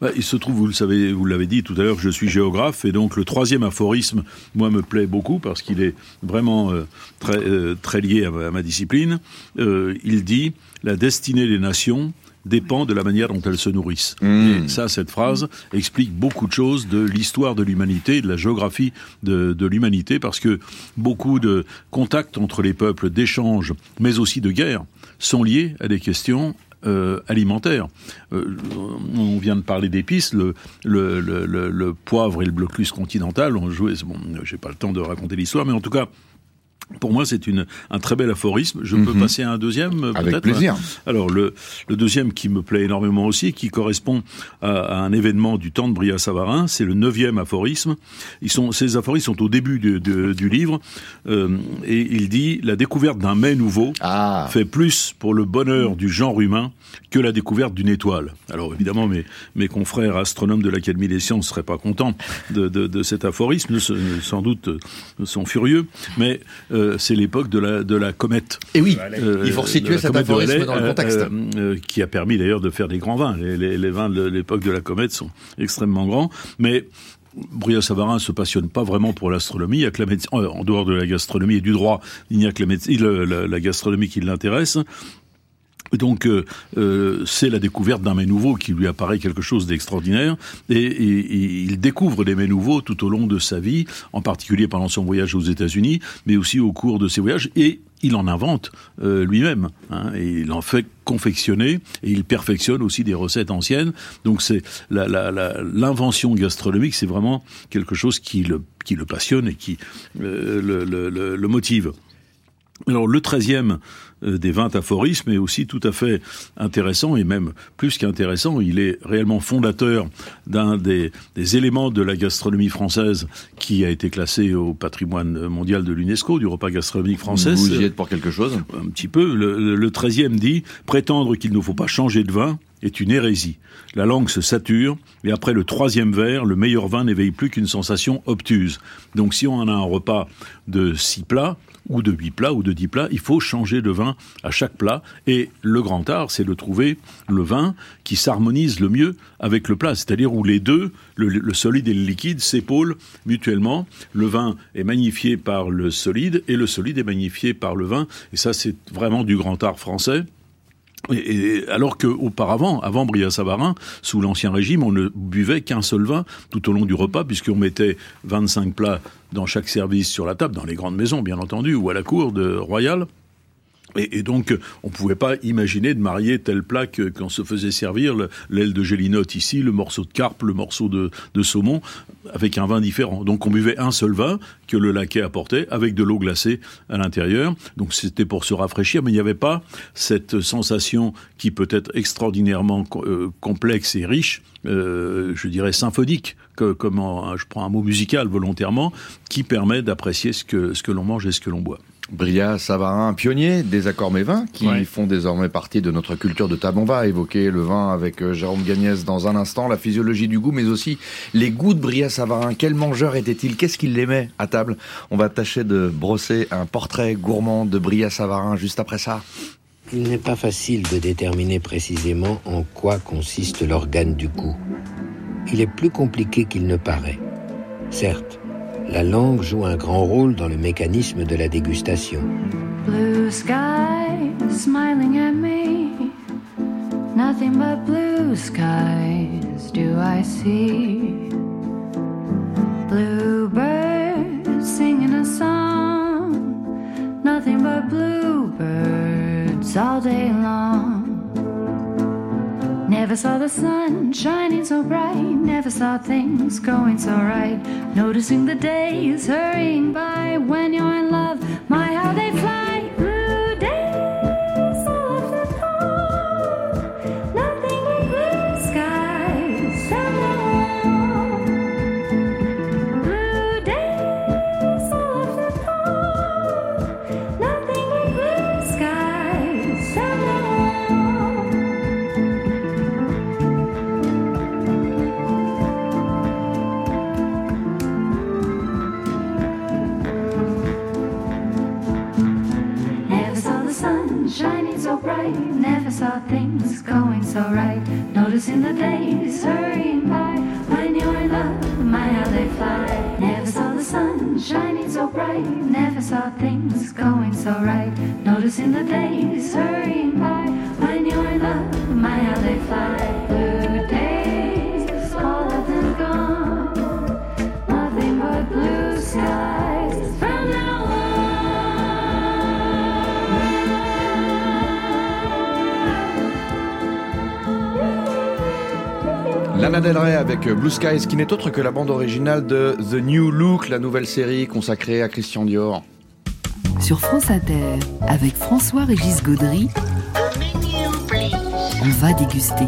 Bah, il se trouve, vous le savez, vous l'avez dit tout à l'heure, que je suis géographe, et donc le troisième aphorisme, moi, me plaît beaucoup parce qu'il est vraiment euh, très, euh, très lié à ma, à ma discipline. Euh, il dit la destinée des nations dépend de la manière dont elles se nourrissent. Mmh. Et ça, cette phrase explique beaucoup de choses de l'histoire de l'humanité, de la géographie de, de l'humanité, parce que beaucoup de contacts entre les peuples, d'échanges, mais aussi de guerres, sont liés à des questions euh, alimentaires. Euh, on vient de parler d'épices, le, le, le- le poivre et le blocus continental ont joué. Bon, j'ai pas le temps de raconter l'histoire, mais en tout cas. Pour moi, c'est une un très bel aphorisme. Je peux Mhm. passer à un deuxième, Avec peut-être plaisir. Alors le, le deuxième qui me plaît énormément aussi, qui correspond à, à un événement du temps de Brillat-Savarin, c'est le neuvième aphorisme. Ils sont, ces aphorismes sont au début de- de- du livre, euh, et il dit la découverte d'un mets nouveau Ah, fait plus pour le bonheur du genre humain que la découverte d'une étoile. Alors évidemment, mes, mes confrères astronomes de l'Académie des sciences ne seraient pas contents de, de, de cet aphorisme, sans doute euh, sont furieux, mais c'est l'époque de la, de la comète. et oui, Euh, il faut resituer cet aphorisme Halley, dans le euh, contexte. euh, euh, qui a permis d'ailleurs de faire des grands vins. Les, les- les vins de l'époque de la comète sont extrêmement grands, mais Brillat-Savarin se passionne pas vraiment pour l'astronomie. Il y a que la médecine, en dehors de la gastronomie et du droit, il n'y a que la, médecine, le- la, la gastronomie qui l'intéresse. Donc euh, euh, c'est la découverte d'un mets nouveau qui lui apparaît quelque chose d'extraordinaire et, il découvre des mets nouveaux tout au long de sa vie, en particulier pendant son voyage aux États-Unis, mais aussi au cours de ses voyages et il en invente euh, lui-même hein, et il en fait confectionner et il perfectionne aussi des recettes anciennes. Donc c'est l'invention gastronomique, c'est vraiment quelque chose qui le, qui le passionne et qui euh, le, le- le- motive. Alors le treizième euh, des 20 aphorismes est aussi tout à fait intéressant et même plus qu'intéressant, il est réellement fondateur d'un des, des éléments de la gastronomie française qui a été classé au patrimoine mondial de l'UNESCO, du repas gastronomique français. Vous y êtes pour quelque chose? Un petit peu. Le, le, le 13e dit prétendre qu'il ne faut pas changer de vin est une hérésie. La langue se sature et après le troisième verre, le meilleur vin n'éveille plus qu'une sensation obtuse. Donc si on en a un repas de six plats ou de huit plats ou de dix plats, il faut changer de vin vin à chaque plat. Et le grand art, c'est de trouver le vin qui s'harmonise le mieux avec le plat, c'est-à-dire où les deux, le, le solide et le liquide, s'épaulent mutuellement. Le vin est magnifié par le solide et le solide est magnifié par le vin. Et ça, c'est vraiment du grand art français. Et, et alors qu'auparavant, avant Bria-Savarin, sous l'Ancien Régime, on ne buvait qu'un seul vin tout au long du repas, puisqu'on mettait 25 plats dans chaque service sur la table, dans les grandes maisons, bien entendu, ou à la cour de royale. Et, et, donc, on pouvait pas imaginer de marier tel plat que qu'on se faisait servir, le- l'aile de gélinotte ici, le morceau de carpe, le morceau de, de saumon, avec un vin différent. Donc, on buvait un seul vin que le laquais apportait, avec de l'eau glacée à l'intérieur. Donc, c'était pour se rafraîchir, mais il n'y avait pas cette sensation qui peut être extraordinairement euh, complexe et riche, euh, je dirais symphonique, que, comme en- je prends un mot musical volontairement, qui permet d'apprécier ce que, ce que l'on mange et ce que l'on boit. Bria Savarin, pionnier des accords mévins, qui Ouais. font désormais partie de notre culture de table. On va évoquer le vin avec euh, Jérôme Gagnès dans un instant, la physiologie du goût, mais aussi les goûts de Bria Savarin. Quel mangeur était-il? Qu'est-ce qu'il aimait à table? On va tâcher de brosser un portrait gourmand de Bria Savarin juste après ça. Il n'est pas facile de déterminer précisément en quoi consiste l'organe du goût. Il est plus compliqué qu'il ne paraît. Certes, la langue joue un grand rôle dans le mécanisme de la dégustation. Blue sky smiling at me. Nothing but blue skies do I see. Blue birds singing a song. Nothing but blue birds all day long. Never saw the sun shining so bright. Never saw things going so right. Noticing the days hurrying by when you're in love. My, how they fly. Noticing the days hurrying by. When you're in love, my how they fly. Never saw the sun shining so bright. Never saw things going so right. Noticing the days hurrying by. When you're in love, my how they fly. Lana Del Rey avec Blue Skies, qui n'est autre que la bande originale de The New Look, la nouvelle série consacrée à Christian Dior. Sur France Inter, avec François-Régis Gaudry, on va déguster.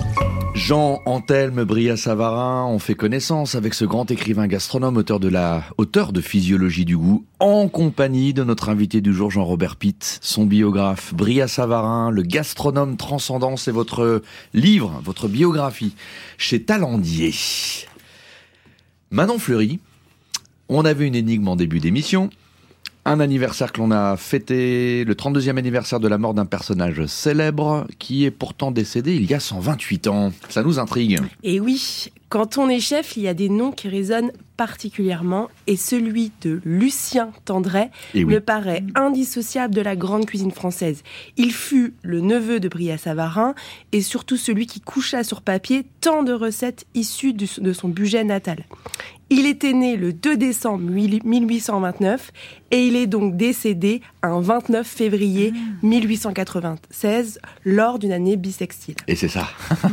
Jean Antelme Bria Savarin ont fait connaissance avec ce grand écrivain gastronome, auteur de la auteur de Physiologie du goût, en compagnie de notre invité du jour Jean-Robert Pitt, son biographe Bria Savarin, le gastronome transcendant, c'est votre livre, votre biographie chez Talendier. Manon Fleury, on avait une énigme en début d'émission. Un anniversaire que l'on a fêté, le 32e anniversaire de la mort d'un personnage célèbre qui est pourtant décédé il y a 128 ans. Ça nous intrigue. Et oui, quand on est chef, il y a des noms qui résonnent particulièrement et celui de Lucien Tendray oui. me paraît indissociable de la grande cuisine française. Il fut le neveu de Bria Savarin et surtout celui qui coucha sur papier tant de recettes issues de son budget natal. Il était né le 2 décembre 1829 et il est donc décédé un 29 février 1896 lors d'une année bissextile. Et c'est ça.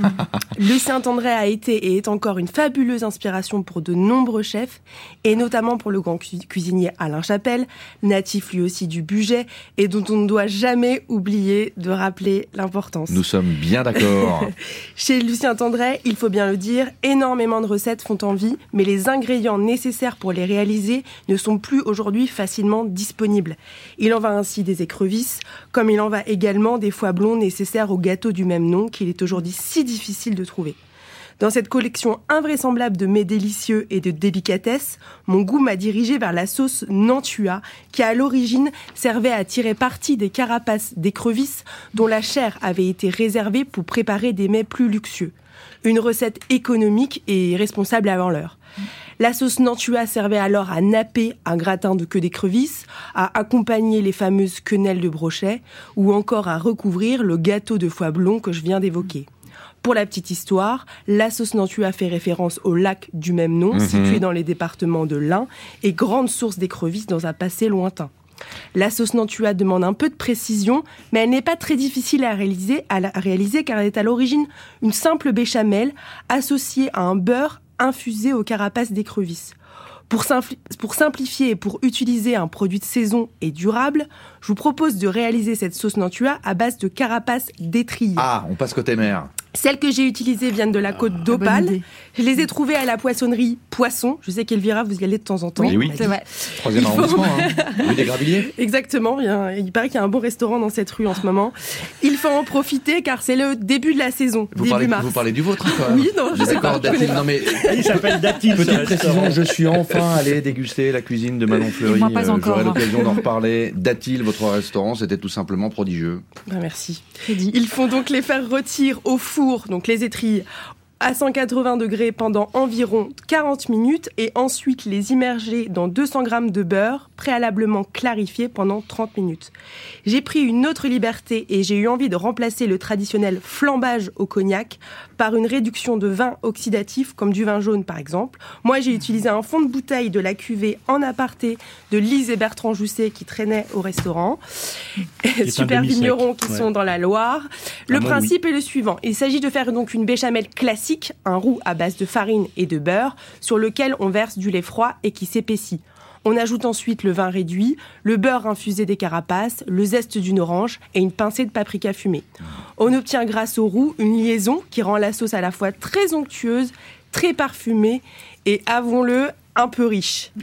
Lucien Tendray a été et est encore une fabuleuse inspiration pour de nombreux chefs, et notamment pour le grand cu- cuisinier Alain Chapelle, natif lui aussi du budget, et dont on ne doit jamais oublier de rappeler l'importance. Nous sommes bien d'accord. Chez Lucien Tendray, il faut bien le dire, énormément de recettes font envie, mais les ingrédients nécessaires pour les réaliser ne sont plus aujourd'hui facilement disponibles. Il en va ainsi des écrevisses, comme il en va également des foie blonds nécessaires au gâteau du même nom qu'il est aujourd'hui si difficile de trouver. Dans cette collection invraisemblable de mets délicieux et de délicatesses, mon goût m'a dirigé vers la sauce Nantua, qui à l'origine servait à tirer parti des carapaces d'écrevisses dont la chair avait été réservée pour préparer des mets plus luxueux. Une recette économique et responsable avant l'heure. La sauce Nantua servait alors à napper un gratin de queue d'écrevisse, à accompagner les fameuses quenelles de brochet, ou encore à recouvrir le gâteau de foie blond que je viens d'évoquer. Pour la petite histoire, la sauce Nantua fait référence au lac du même nom, Mhm. situé dans les départements de l'Ain, et grande source d'écrevisses dans un passé lointain. La sauce Nantua demande un peu de précision, mais elle n'est pas très difficile à réaliser, à car elle est à l'origine une simple béchamel associée à un beurre infusé aux carapaces d'écrevisses. Pour, simpli- pour simplifier et pour utiliser un produit de saison et durable, je vous propose de réaliser cette sauce Nantua à base de carapaces d'étrille. Ah, on passe côté mer. Celles que j'ai utilisées viennent de la côte d'Opale. Je les ai trouvées à la poissonnerie Poisson. Je sais qu'Elvira, vous y allez de temps en temps. Oui, on oui. C'est vrai. Troisième Il faut- arrondissement, hein. Rue des Gravilliers. Exactement. Il, y a- il paraît qu'il y a un bon restaurant dans cette rue en ce moment. Il faut en profiter car c'est le début de la saison. Vous début parlez, mars. vous parlez du vôtre, quoi. Oui, non, je sais D'accord, pas, Datil. pas. Non, mais. Il s'appelle Datil, Petite précision, je suis enfin allé déguster la cuisine de Manon Fleury. moi, pas Euh, encore. J'aurai l'occasion d'en reparler. Datil, votre restaurant, c'était tout simplement prodigieux. Ben, merci. Ils font donc les faire rôtir au four, donc les étrilles, à 180 degrés pendant environ 40 minutes et ensuite les immerger dans 200 grammes de beurre préalablement clarifié pendant 30 minutes. J'ai pris une autre liberté et j'ai eu envie de remplacer le traditionnel flambage au cognac par une réduction de vin oxydatif comme du vin jaune par exemple. Moi j'ai utilisé un fond de bouteille de la cuvée en aparté de Lise et Bertrand Jousset qui traînaient au restaurant. Super vignerons qui Ouais. sont dans la Loire. Le Ah, moi, principe est le suivant. Il s'agit de faire donc une béchamel classique, un roux à base de farine et de beurre, sur lequel on verse du lait froid et qui s'épaissit. On ajoute ensuite le vin réduit, le beurre infusé des carapaces, le zeste d'une orange et une pincée de paprika fumée. On obtient grâce au roux une liaison qui rend la sauce à la fois très onctueuse, très parfumée et, avouons-le, un peu riche.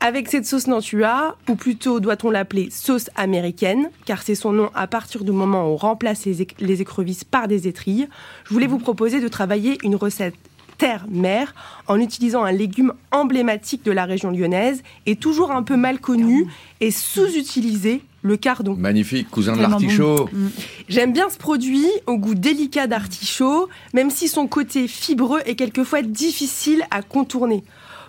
Avec cette sauce Nantua, ou plutôt doit-on l'appeler sauce américaine, car c'est son nom à partir du moment où on remplace les écrevisses par des étrilles, je voulais vous proposer de travailler une recette terre-mer en utilisant un légume emblématique de la région lyonnaise et toujours un peu mal connu et sous-utilisé, le cardon. Magnifique, cousin de l'artichaut. bon. J'aime bien ce produit au goût délicat d'artichaut, même si son côté fibreux est quelquefois difficile à contourner.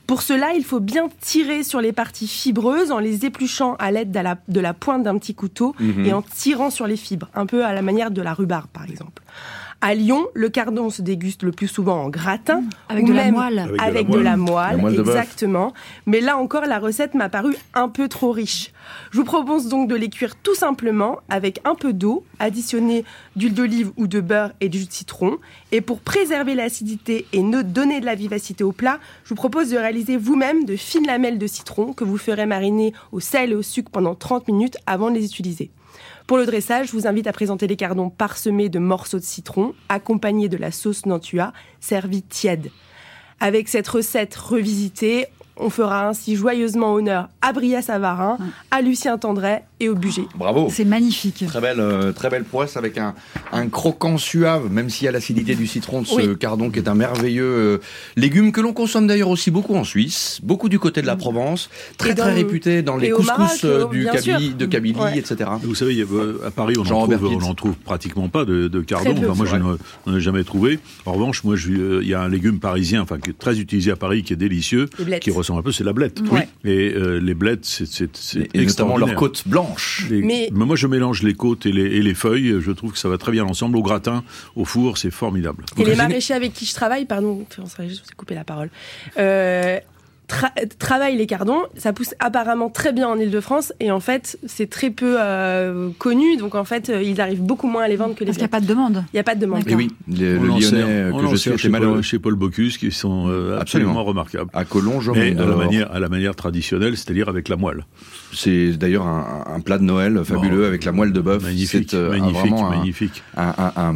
Pour cela, il faut bien tirer sur les parties fibreuses en les épluchant à l'aide de la, de la pointe d'un petit couteau Mhm. et en tirant sur les fibres, un peu à la manière de la rhubarbe par exemple. À Lyon, le cardon se déguste le plus souvent en gratin, Avec ou de la même moelle. Avec, Avec de, la moelle, La de exactement. Mais là encore, la recette m'a paru un peu trop riche. Je vous propose donc de les cuire tout simplement avec un peu d'eau, additionner d'huile d'olive ou de beurre et du jus de citron. Et pour préserver l'acidité et ne donner de la vivacité au plat, je vous propose de réaliser vous-même de fines lamelles de citron que vous ferez mariner au sel et au sucre pendant 30 minutes avant de les utiliser. Pour le dressage, je vous invite à présenter les cardons parsemés de morceaux de citron, accompagnés de la sauce Nantua, servie tiède. Avec cette recette revisitée, on fera ainsi joyeusement honneur à Bria Savarin, à Lucien Tendret et au budget. Bravo. C'est magnifique. Très belle, euh, très belle prouesse avec un, un croquant suave, même s'il y a l'acidité du citron de ce Oui. cardon qui est un merveilleux euh, légume que l'on consomme d'ailleurs aussi beaucoup en Suisse, beaucoup du côté de la Provence, très dans très réputé dans les couscous Maroc, euh, du Kabylie, de Kabylie, Ouais. etc. Vous savez, à Paris, on en, Jean-Robert trouve, Pilz. on en trouve pratiquement pas de, de cardon. Enfin, moi, je n'en ai jamais trouvé. En revanche, moi, euh, il y a un légume parisien, enfin, qui est très utilisé à Paris, qui est délicieux, qui ressemble un peu, c'est la blette. Ouais. Et euh, les blettes, c'est Et notamment extraordinaire. leur côte blanche. Les- Mais- mais moi, je mélange les côtes et les, et les feuilles. Je trouve que ça va très bien ensemble. Au gratin, au four, c'est formidable. Et les maraîchers avec qui je travaille, pardon, vous ai coupé la parole, euh, tra- travaillent les cardons. Ça pousse apparemment très bien en Ile-de-France et en fait, c'est très peu euh, connu. Donc en fait, euh, ils arrivent beaucoup moins à les vendre que les Parce qu'il n'y a pas de demande. Il n'y a pas de demande. Et oui, le, On le Lyonnais sert- euh, que je suis chez. Paul, chez Paul Bocuse, qui sont euh, absolument, Absolument. remarquables. À Collonges, au Mais à la, manière, à la manière traditionnelle, c'est-à-dire avec la moelle. C'est d'ailleurs un, un plat de Noël fabuleux Bon, avec la moelle de bœuf. Magnifique, C'est, euh, un- magnifique, vraiment un- magnifique. un, un- un-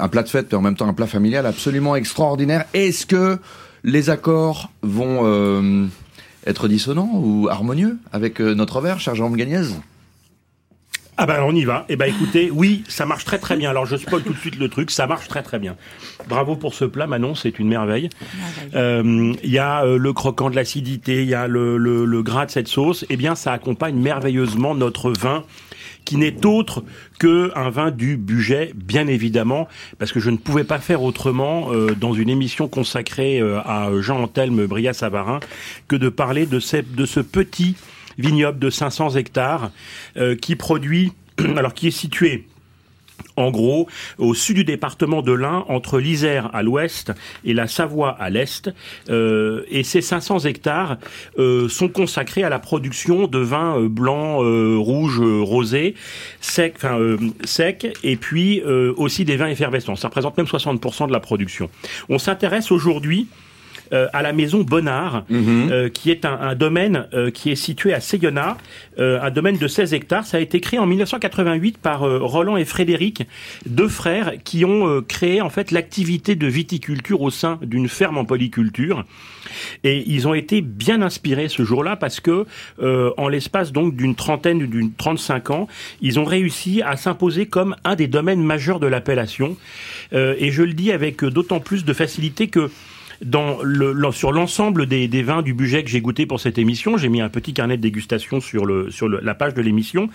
un plat de fête, mais en même temps un plat familial absolument extraordinaire. Est-ce que les accords vont euh, être dissonants ou harmonieux avec euh, notre verre, cher Jean Gagnez Ah ben on y va. Eh ben écoutez, oui, ça marche très très bien. Alors je spoil tout de suite le truc, ça marche très très bien. Bravo pour ce plat, Manon, c'est une merveille. Euh, Il y a euh, le croquant de l'acidité, il y a le, le, le gras de cette sauce. Eh bien, ça accompagne merveilleusement notre vin qui n'est autre que un vin du budget, bien évidemment, parce que je ne pouvais pas faire autrement euh, dans une émission consacrée euh, à Jean-Anthelme Bria-Savarin que de parler de, ce- de ce petit vignoble de 500 hectares euh, qui produit, alors qui est situé en gros, au sud du département de l'Ain, entre l'Isère à l'ouest et la Savoie à l'est. Euh, et ces 500 hectares euh, sont consacrés à la production de vins euh, blancs, euh, rouges, euh, rosés, secs, enfin euh, secs, et puis aussi des vins effervescents. Ça représente même 60% de la production. On s'intéresse aujourd'hui euh, à la maison Bonnard, euh, qui est un, un domaine euh, qui est situé à Sayonnat, euh, un domaine de 16 hectares. Ça a été créé en 1988 par euh, Roland et Frédéric, deux frères qui ont euh, créé en fait l'activité de viticulture au sein d'une ferme en polyculture. Et ils ont été bien inspirés ce jour-là parce que, euh, en l'espace donc d'une trentaine, d'une 35 ans, ils ont réussi à s'imposer comme un des domaines majeurs de l'appellation. Euh, et je le dis avec d'autant plus de facilité que dans le, sur l'ensemble des, des vins du budget que j'ai goûté pour cette émission, j'ai mis un petit carnet de dégustation sur, le, sur le- la page de l'émission.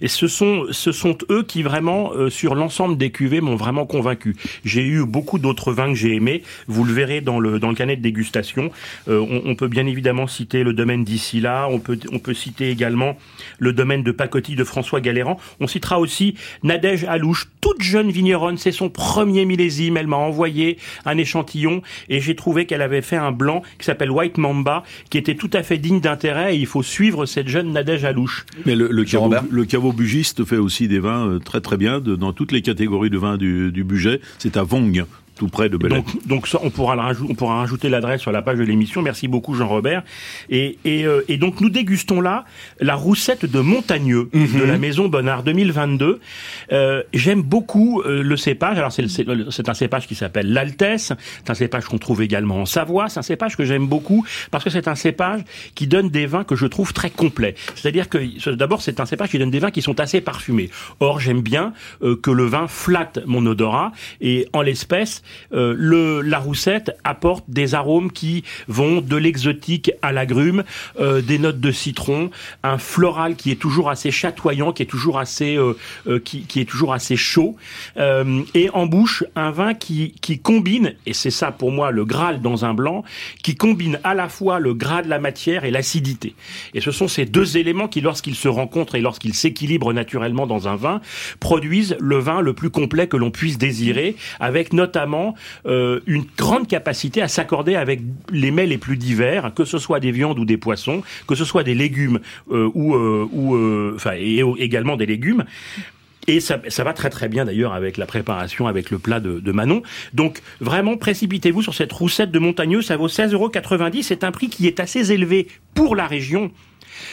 Et ce sont, ce sont eux qui vraiment, euh, sur l'ensemble des cuvées, m'ont vraiment convaincu. J'ai eu beaucoup d'autres vins que j'ai aimés. Vous le verrez dans le, dans le carnet de dégustation. Euh, on, on peut bien évidemment citer le domaine d'ici là. On peut, on peut citer également le domaine de pacotille de François Galéran. On citera aussi Nadège Alouche, toute jeune vigneronne. C'est son premier millésime. Elle m'a envoyé un échantillon et j'ai trouvé qu'elle avait fait un blanc qui s'appelle White Mamba, qui était tout à fait digne d'intérêt. Et il faut suivre cette jeune Nadège Alouche. Mais le, le, caveau, le caveau bugiste fait aussi des vins euh, très très bien de- dans toutes les catégories de vins du, du budget. C'est à Vong, tout près de. Donc, donc ça, on pourra, le on pourra rajouter l'adresse sur la page de l'émission. Merci beaucoup Jean-Robert. Et, et, euh, et donc nous dégustons là la roussette de Montagneux de la maison Bonnard 2022. Euh, J'aime beaucoup euh, le cépage. Alors c'est un cépage qui s'appelle l'Altesse. C'est un cépage qu'on trouve également en Savoie. C'est un cépage que j'aime beaucoup parce que c'est un cépage qui donne des vins que je trouve très complets. C'est-à-dire que d'abord c'est un cépage qui donne des vins qui sont assez parfumés. Or j'aime bien euh, que le vin flatte mon odorat et en l'espèce euh, le la roussette apporte des arômes qui vont de l'exotique à l'agrume, euh, des notes de citron, un floral qui est toujours assez chatoyant, qui est toujours assez euh, euh, qui, qui est toujours assez chaud euh, et en bouche un vin qui qui combine et c'est ça pour moi le graal dans un blanc qui combine à la fois le gras de la matière et l'acidité. Et ce sont ces deux éléments qui lorsqu'ils se rencontrent et lorsqu'ils s'équilibrent naturellement dans un vin produisent le vin le plus complet que l'on puisse désirer avec notamment euh, une grande capacité à s'accorder avec les mets les plus divers, que ce soit des viandes ou des poissons, que ce soit des légumes euh, ou, euh, et également des légumes. Et ça, va très très bien d'ailleurs avec la préparation, avec le plat de, de Manon. Donc vraiment, précipitez-vous sur cette roussette de Montagneux, ça vaut 16,90 euros. C'est un prix qui est assez élevé pour la région.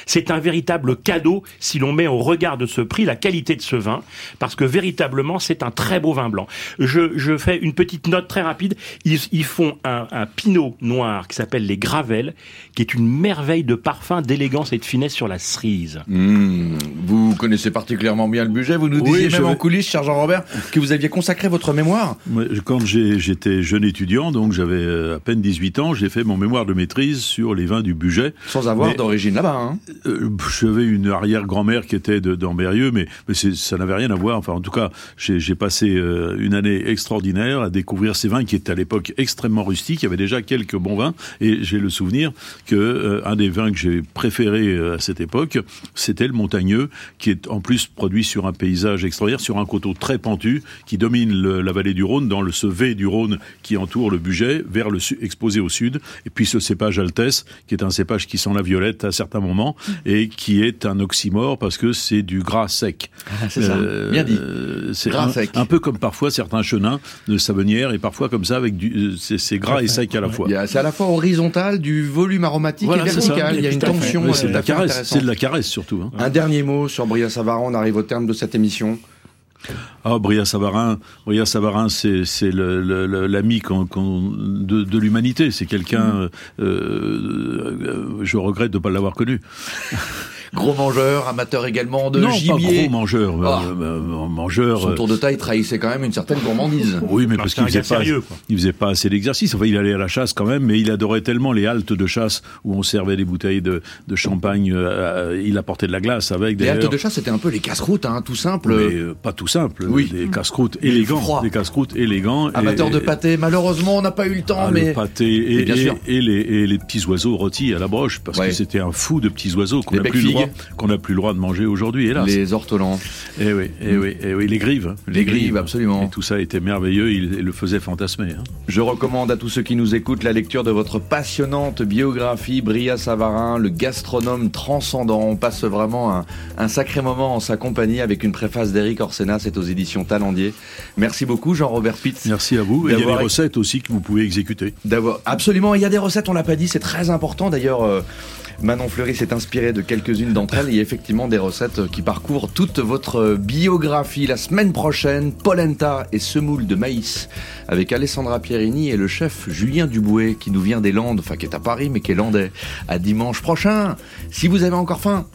C'est un véritable cadeau si l'on met au regard de ce prix la qualité de ce vin, parce que véritablement c'est un très beau vin blanc. Je, je fais une petite note très rapide. Ils, ils font un, un pinot noir qui s'appelle les Gravelles, qui est une merveille de parfum, d'élégance et de finesse sur la cerise. Mmh, vous connaissez particulièrement bien le budget. Vous nous Oui, disiez je même en vais- coulisses, cher Jean-Robert, que vous aviez consacré votre mémoire. Quand j'étais jeune étudiant, donc j'avais euh, à peine 18 ans, j'ai fait mon mémoire de maîtrise sur les vins du budget. Sans avoir Mais- d'origine là-bas. Hein. Euh, J'avais une arrière-grand-mère qui était d'Ambérieux, mais, ça n'avait rien à voir. Enfin, en tout cas, j'ai passé euh, une année extraordinaire à découvrir ces vins qui étaient à l'époque extrêmement rustiques. Il y avait déjà quelques bons vins, et j'ai le souvenir que euh, un des vins que j'ai préféré euh, à cette époque, c'était le Montagneux, qui est en plus produit sur un paysage extraordinaire, sur un coteau très pentu qui domine la vallée du Rhône, dans le ce V du Rhône qui entoure le budget, vers le exposé au sud, et puis ce cépage Altesse, qui est un cépage qui sent la violette à certains moments, et qui est un oxymore parce que c'est du gras sec. Ah, c'est ça. Bien dit. euh, c'est Gras un, sec. un peu comme parfois certains chenins de savonnière, et parfois comme ça avec du, euh, c'est c'est gras et sec à la fois. C'est à la fois horizontal, du volume aromatique Voilà, et vertical. Il y a une tension euh, c'est c'est de la caresse surtout. hein. Un dernier mot sur Bria Savarin, on arrive au terme de cette émission. Ah, Bria Savarin, Bria Savarin, c'est l'ami de, de l'humanité. C'est quelqu'un. euh, euh, je regrette de ne pas l'avoir connu. Gros mangeur, amateur également de non, gibier. pas gros mangeur. euh, Ah. euh, mangeur. Son euh, tour de taille trahissait quand même une certaine gourmandise. Oui, mais Parce parce qu'il faisait pas, sérieux, il faisait pas assez d'exercice. Enfin, il allait à la chasse quand même, mais il adorait tellement les haltes de chasse où on servait des bouteilles de, de champagne. euh, il apportait de la glace avec. Les haltes de chasse, c'était un peu les casse-croûtes, hein, tout simple. Mais euh, pas tout simple. Oui. Des casse-croûtes Mais élégants. froid. Des casse-croûtes élégants. Amateur et- de pâté, malheureusement, on n'a pas eu le temps, Ah, mais. Le pâté Mais et, bien et- sûr. et les, et les petits oiseaux rôtis à la broche, parce Ouais. que c'était un fou de petits oiseaux qu'on n'a plus, qu'on n'a plus le droit de manger aujourd'hui, hélas. Les ortolans. Eh oui, eh oui, eh oui, les grives. Les grives, absolument. Et tout ça était merveilleux, il, il le faisait fantasmer. hein. Je recommande à tous ceux qui nous écoutent la lecture de votre passionnante biographie, Bria Savarin, le gastronome transcendant. On passe vraiment un, un sacré moment en sa compagnie avec une préface d'Éric Orsena, c'est aux éditions Talendier. Merci beaucoup Jean-Robert Pitz. Merci à vous. Et il y a des recettes aussi que vous pouvez exécuter. D'avoir absolument, il y a des recettes, on l'a pas dit, c'est très important. D'ailleurs, euh, Manon Fleury s'est inspirée de quelques-unes d'entre elles. Il y a effectivement des recettes qui parcourent toute votre biographie. La semaine prochaine, polenta et semoule de maïs avec Alessandra Pierini et le chef Julien Dubouet qui nous vient des Landes, enfin qui est à Paris mais qui est landais. À dimanche prochain. Si vous avez encore faim,